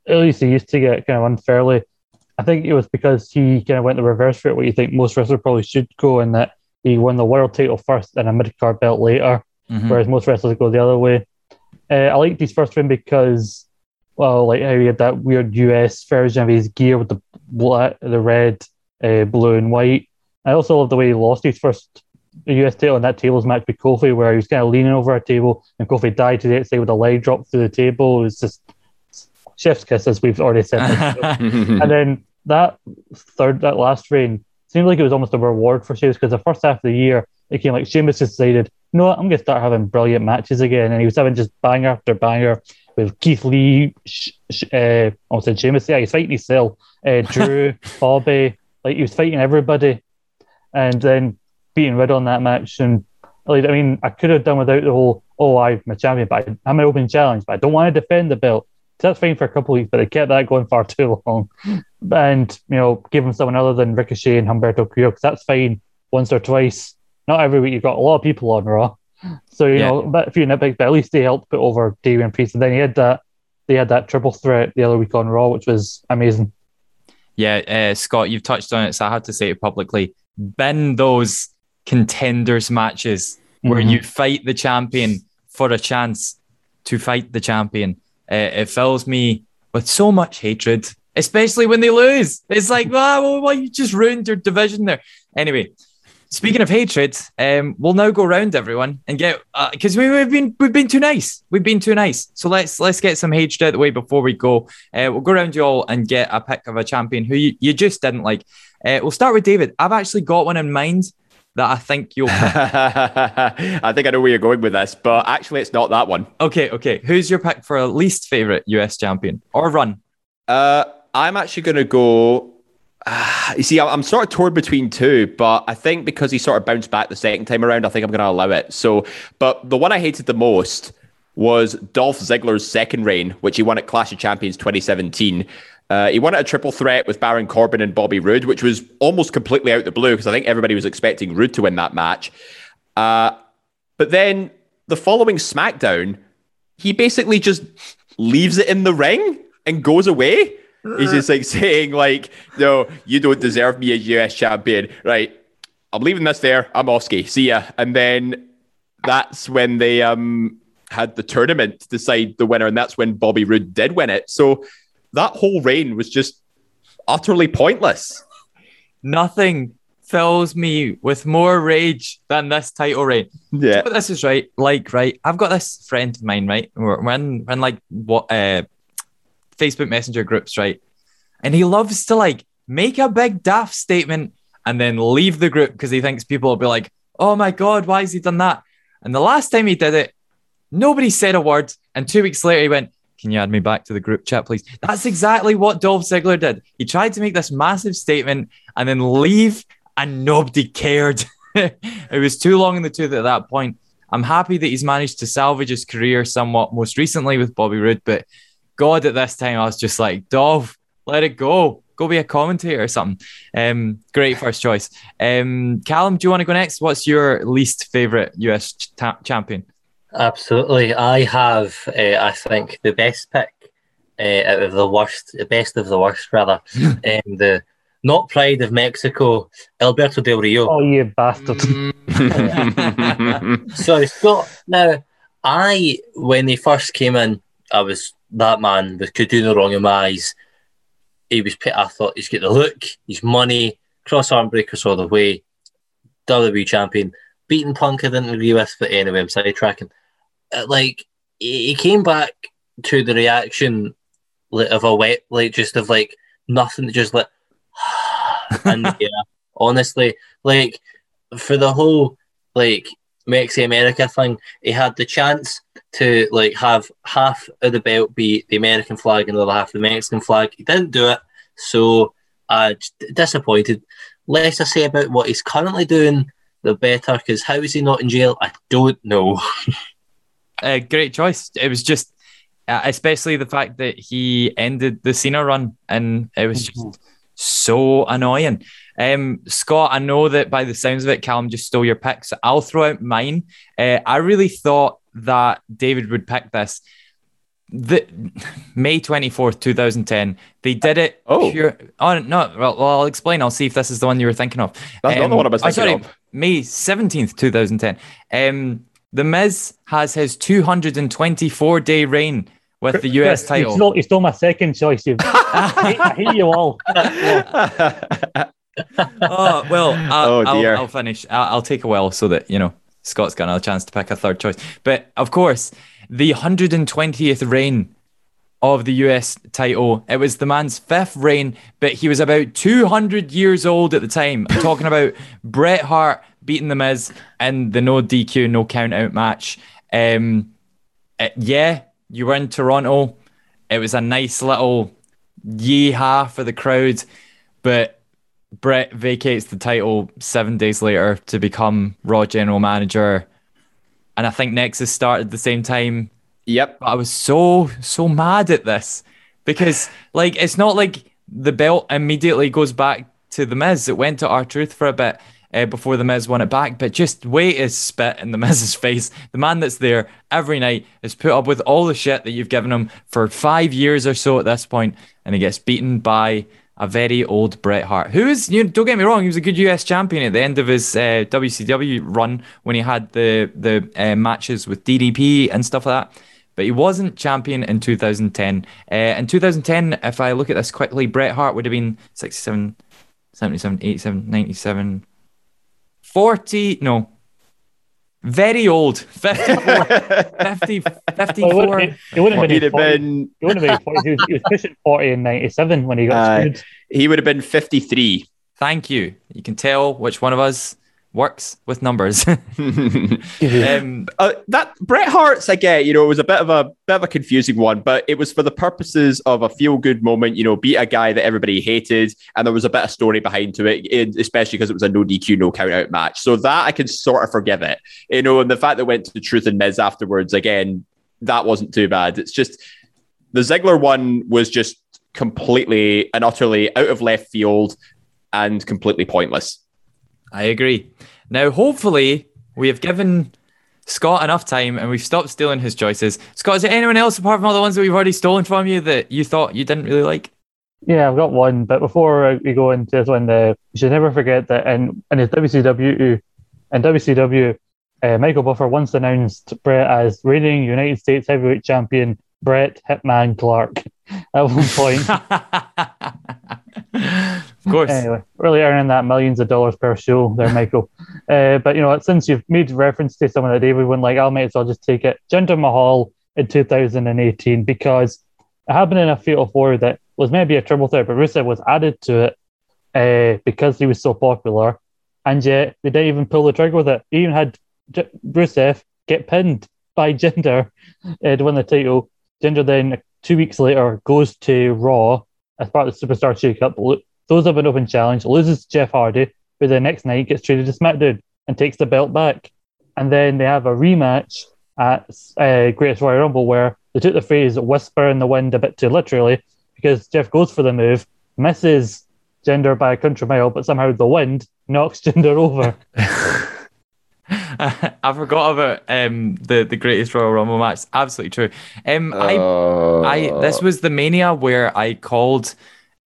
At least he used to get kind of unfairly. I think it was because he kind of went the reverse route, what you think most wrestlers probably should go, in that he won the world title first and a mid card belt later mm-hmm. whereas most wrestlers go the other way. Uh, I liked his first win because, well, like how he had that weird US version of his gear with the black, the red, uh, blue, and white. I also love the way he lost his first US title in that tables match with Kofi, where he was kind of leaning over a table and Kofi died to the outside with a leg drop through the table. It was just chef's kiss, as we've already said. and then that third, that last reign seemed like it was almost a reward for Sheamus because the first half of the year it came like Sheamus just decided you know what, I'm going to start having brilliant matches again. And he was having just banger after banger with Keith Lee, sh- sh- uh, I said Sheamus, yeah, he's fighting himself, uh, Drew, Bobby, like he was fighting everybody. And then beating Red on that match. And like, I mean, I could have done without the whole, oh, I'm a champion, but I'm an open challenge, but I don't want to defend the belt. That's fine for a couple of weeks, but they kept that going far too long. And, you know, give him someone other than Ricochet and Humberto Carrillo, because that's fine once or twice not every week you've got a lot of people on Raw. So, you yeah. know, but a few nitpicks, but at least they helped put over Damian Priest. And then he had that they had that triple threat the other week on Raw, which was amazing. Yeah, uh, Scott, you've touched on it, so I had to say it publicly. Bin those contenders matches where mm-hmm. you fight the champion for a chance to fight the champion. Uh, it fills me with so much hatred, especially when they lose. It's like, wow, well, well, you just ruined your division there. Anyway, speaking of hatred, um, we'll now go around everyone and get because uh, we, have been we've been too nice. We've been too nice. So let's let's get some hatred out of the way before we go. Uh, we'll go around you all and get a pick of a champion who you, you just didn't like. Uh, we'll start with David. I've actually got one in mind that I think you'll. I think I know where you're going with this, but actually, it's not that one. Okay, okay. Who's your pick for a least favorite US champion or run? Uh, I'm actually going to go. Uh, you see, I'm sort of torn between two, but I think because he sort of bounced back the second time around, I think I'm going to allow it. So, but the one I hated the most was Dolph Ziggler's second reign, which he won at Clash of Champions 2017. Uh, he won at a triple threat with Baron Corbin and Bobby Roode, which was almost completely out the blue because I think everybody was expecting Roode to win that match. Uh, but then the following SmackDown, he basically just leaves it in the ring and goes away. He's just like saying, like, no, you don't deserve me as US champion. Right. I'm leaving this there. I'm Oski. See ya. And then that's when they um had the tournament to decide the winner, and that's when Bobby Roode did win it. So that whole reign was just utterly pointless. Nothing fills me with more rage than this title reign. Yeah. But this is right. Like, right. I've got this friend of mine, right? When when like what uh Facebook Messenger groups, right? And he loves to like make a big daft statement and then leave the group because he thinks people will be like, oh my God, why has he done that? And the last time he did it, nobody said a word. And two weeks later, he went, can you add me back to the group chat, please? That's exactly what Dolph Ziggler did. He tried to make this massive statement and then leave, and nobody cared. it was too long in the tooth at that point. I'm happy that he's managed to salvage his career somewhat, most recently with Bobby Roode. But God, at this time, I was just like, Dolph, let it go. Go be a commentator or something. Um, great first choice. Um, Callum, do you want to go next? What's your least favorite US ch- champion? Absolutely. I have, uh, I think, the best pick uh, out of the worst, the best of the worst, rather. um, the not Pride of Mexico, Alberto Del Rio. Oh, you bastard. Sorry, Scott. Now, I, when he first came in, I was that man with could do no wrong in my eyes. He was, pit I thought he's got the look, he's money, cross arm breakers all the way, WWE champion. Beating Punk, I didn't agree with, but anyway, I'm sidetracking. Like he came back to the reaction like, of a wet, like just of like nothing, just like, and yeah, honestly, like for the whole like Mexi America thing, he had the chance to like have half of the belt be the American flag and the other half the Mexican flag. He didn't do it, so uh, disappointed. Less I say about what he's currently doing, the better. Because how is he not in jail? I don't know. a great choice. It was just, uh, especially the fact that he ended the Cena run, and it was just mm-hmm. so annoying. Um, Scott, I know that by the sounds of it, Callum just stole your pick, so I'll throw out mine. Uh, I really thought that David would pick this. The May 24th, 2010, they did it. Oh, pure, oh no. Well, well, I'll explain. I'll see if this is the one you were thinking of. That's um, not the one I was thinking oh, sorry, of. May 17th, 2010. Um, the Miz has his 224 day reign with the US title. It's not, it's not my second choice. I, I hate you all. oh well, I'll, oh, I'll, I'll finish. I'll, I'll, take a while so that you know Scott's got another chance to pick a third choice. But of course, the 120th reign of the US title. It was the man's fifth reign, but he was about 200 years old at the time. I'm talking about Bret Hart beating the Miz in the no DQ, no count out match. Um, uh, yeah, you were in Toronto. It was a nice little yeehaw for the crowd, but Bret vacates the title seven days later to become Raw General Manager. And I think Nexus started at the same time. Yep. But I was so, so mad at this because, like, it's not like the belt immediately goes back to The Miz. It went to R-Truth for a bit uh, before the Miz won it back. But just wait his spit in the Miz's face. The man that's there every night is put up with all the shit that you've given him for five years or so at this point, and he gets beaten by a very old Bret Hart, who is, you don't get me wrong, he was a good US champion at the end of his uh, WCW run when he had the the uh, matches with DDP and stuff like that. but he wasn't champion in 2010. Uh, in 2010, if I look at this quickly, Bret Hart would have been 67, 77, 87, 97, 40. No, very old. 54, 50, 54. Well, it, it wouldn't have He'd been, have 40, been. He wouldn't have been 40. He was, he was pushing 40 in 97 when he got Aye. screwed. He would have been 53. Thank you. You can tell which one of us works with numbers. um, uh, that Bret Hart's, I get, you know, it was a bit of a bit of a confusing one, but it was for the purposes of a feel good moment. You know, beat a guy that everybody hated, and there was a bit of story behind to it, especially because it was a no DQ, no count out match. So that I can sort of forgive it, you know. And the fact that it went to Truth and Miz afterwards, again, that wasn't too bad. It's just the Ziggler one was just completely and utterly out of left field and completely pointless. I agree. Now, hopefully, we have given Scott enough time and we've stopped stealing his choices. Scott, is there anyone else apart from all the ones that we've already stolen from you that you thought you didn't really like? Yeah, I've got one. But before we go into this one, uh, you should never forget that in, in his WCW, in WCW, uh, Michael Buffer once announced Brett as reigning United States Heavyweight Champion Brett Hitman Clark at one point. of course. anyway, really earning that millions of dollars per show there, Michael. uh, but you know, since you've made reference to someone that David wouldn't like, I'll might as well just take it. Jinder Mahal in 2018 because it happened in a fatal four that was maybe a triple threat, but Rusev was added to it uh, because he was so popular, and yet they didn't even pull the trigger with it. They even had J- Rusev get pinned by Jinder uh, to win the title. Jinder then two weeks later goes to Raw as part of the Superstar Shake-Up, lo- throws up an open challenge, loses Jeff Hardy, who the next night gets traded to SmackDown and takes the belt back. And then they have a rematch at uh, Greatest Royal Rumble where they took the phrase whisper in the wind a bit too literally because Jeff goes for the move, misses Jinder by a country mile, but somehow the wind knocks Jinder over. I forgot about um, the the greatest Royal Rumble match. Absolutely true. Um, I Uh, I this was the mania where I called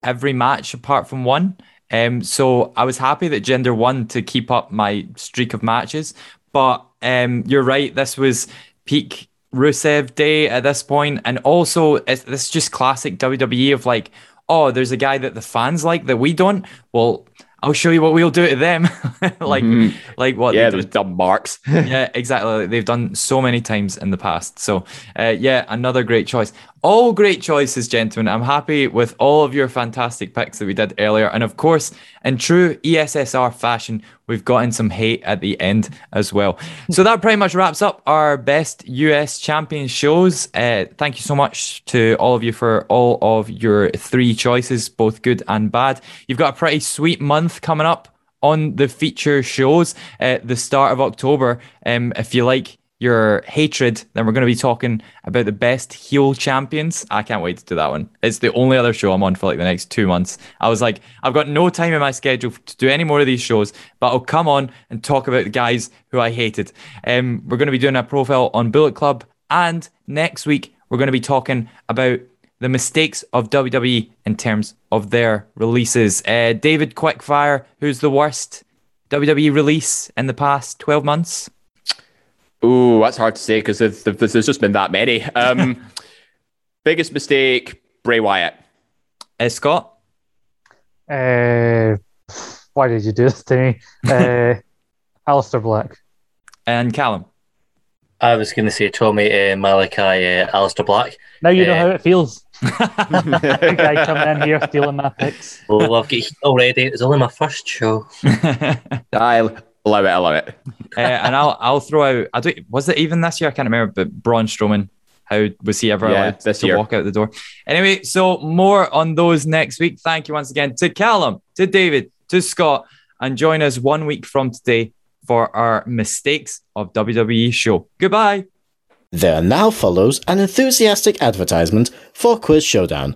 every match apart from one. Um, so I was happy that Jinder won to keep up my streak of matches. But um, you're right. This was peak Rusev day at this point, and also it's, this is just classic WWE of like, oh, there's a guy that the fans like that we don't. Well, I'll show you what we'll do to them. like, Mhm. like what? yeah, those dumb marks. yeah, exactly. They've done so many times in the past. So, uh, yeah, another great choice. All great choices, gentlemen. I'm happy with all of your fantastic picks that we did earlier. And of course, in true ESSR fashion, we've gotten some hate at the end as well. So that pretty much wraps up our best US champion shows. Uh, thank you so much to all of you for all of your three choices, both good and bad. You've got a pretty sweet month coming up on the feature shows at the start of October. Um, if you like your hatred, then we're going to be talking about the best heel champions. I can't wait to do that one. It's the only other show I'm on for like the next two months. I was like, I've got no time in my schedule to do any more of these shows, but I'll come on and talk about the guys who I hated. Um, we're going to be doing a profile on Bullet Club, and next week we're going to be talking about the mistakes of WWE in terms of their releases. Uh, David Quickfire, who's the worst WWE release in the past 12 months? Ooh, that's hard to say because there's, there's just been that many. Um, biggest mistake, Bray Wyatt. Uh, Scott? Uh, why did you do this to me? Uh, Aleister Black. And Callum? I was going to say Tommy uh, Malakai, uh, Aleister Black. Now you know Uh, how it feels. Big guy coming in here stealing my picks. Well, I've got heat already. It's only my first show. I love it. I love it. uh, and I'll I'll throw out. I don't. Was it even this year? I can't remember. But Braun Strowman, how was he ever Yeah, allowed this to year. walk out the door? Anyway, so more on those next week. Thank you once again to Callum, to David, to Scott, and join us one week from today for our mistakes of WWE show. Goodbye. There now follows an enthusiastic advertisement for Quiz Showdown.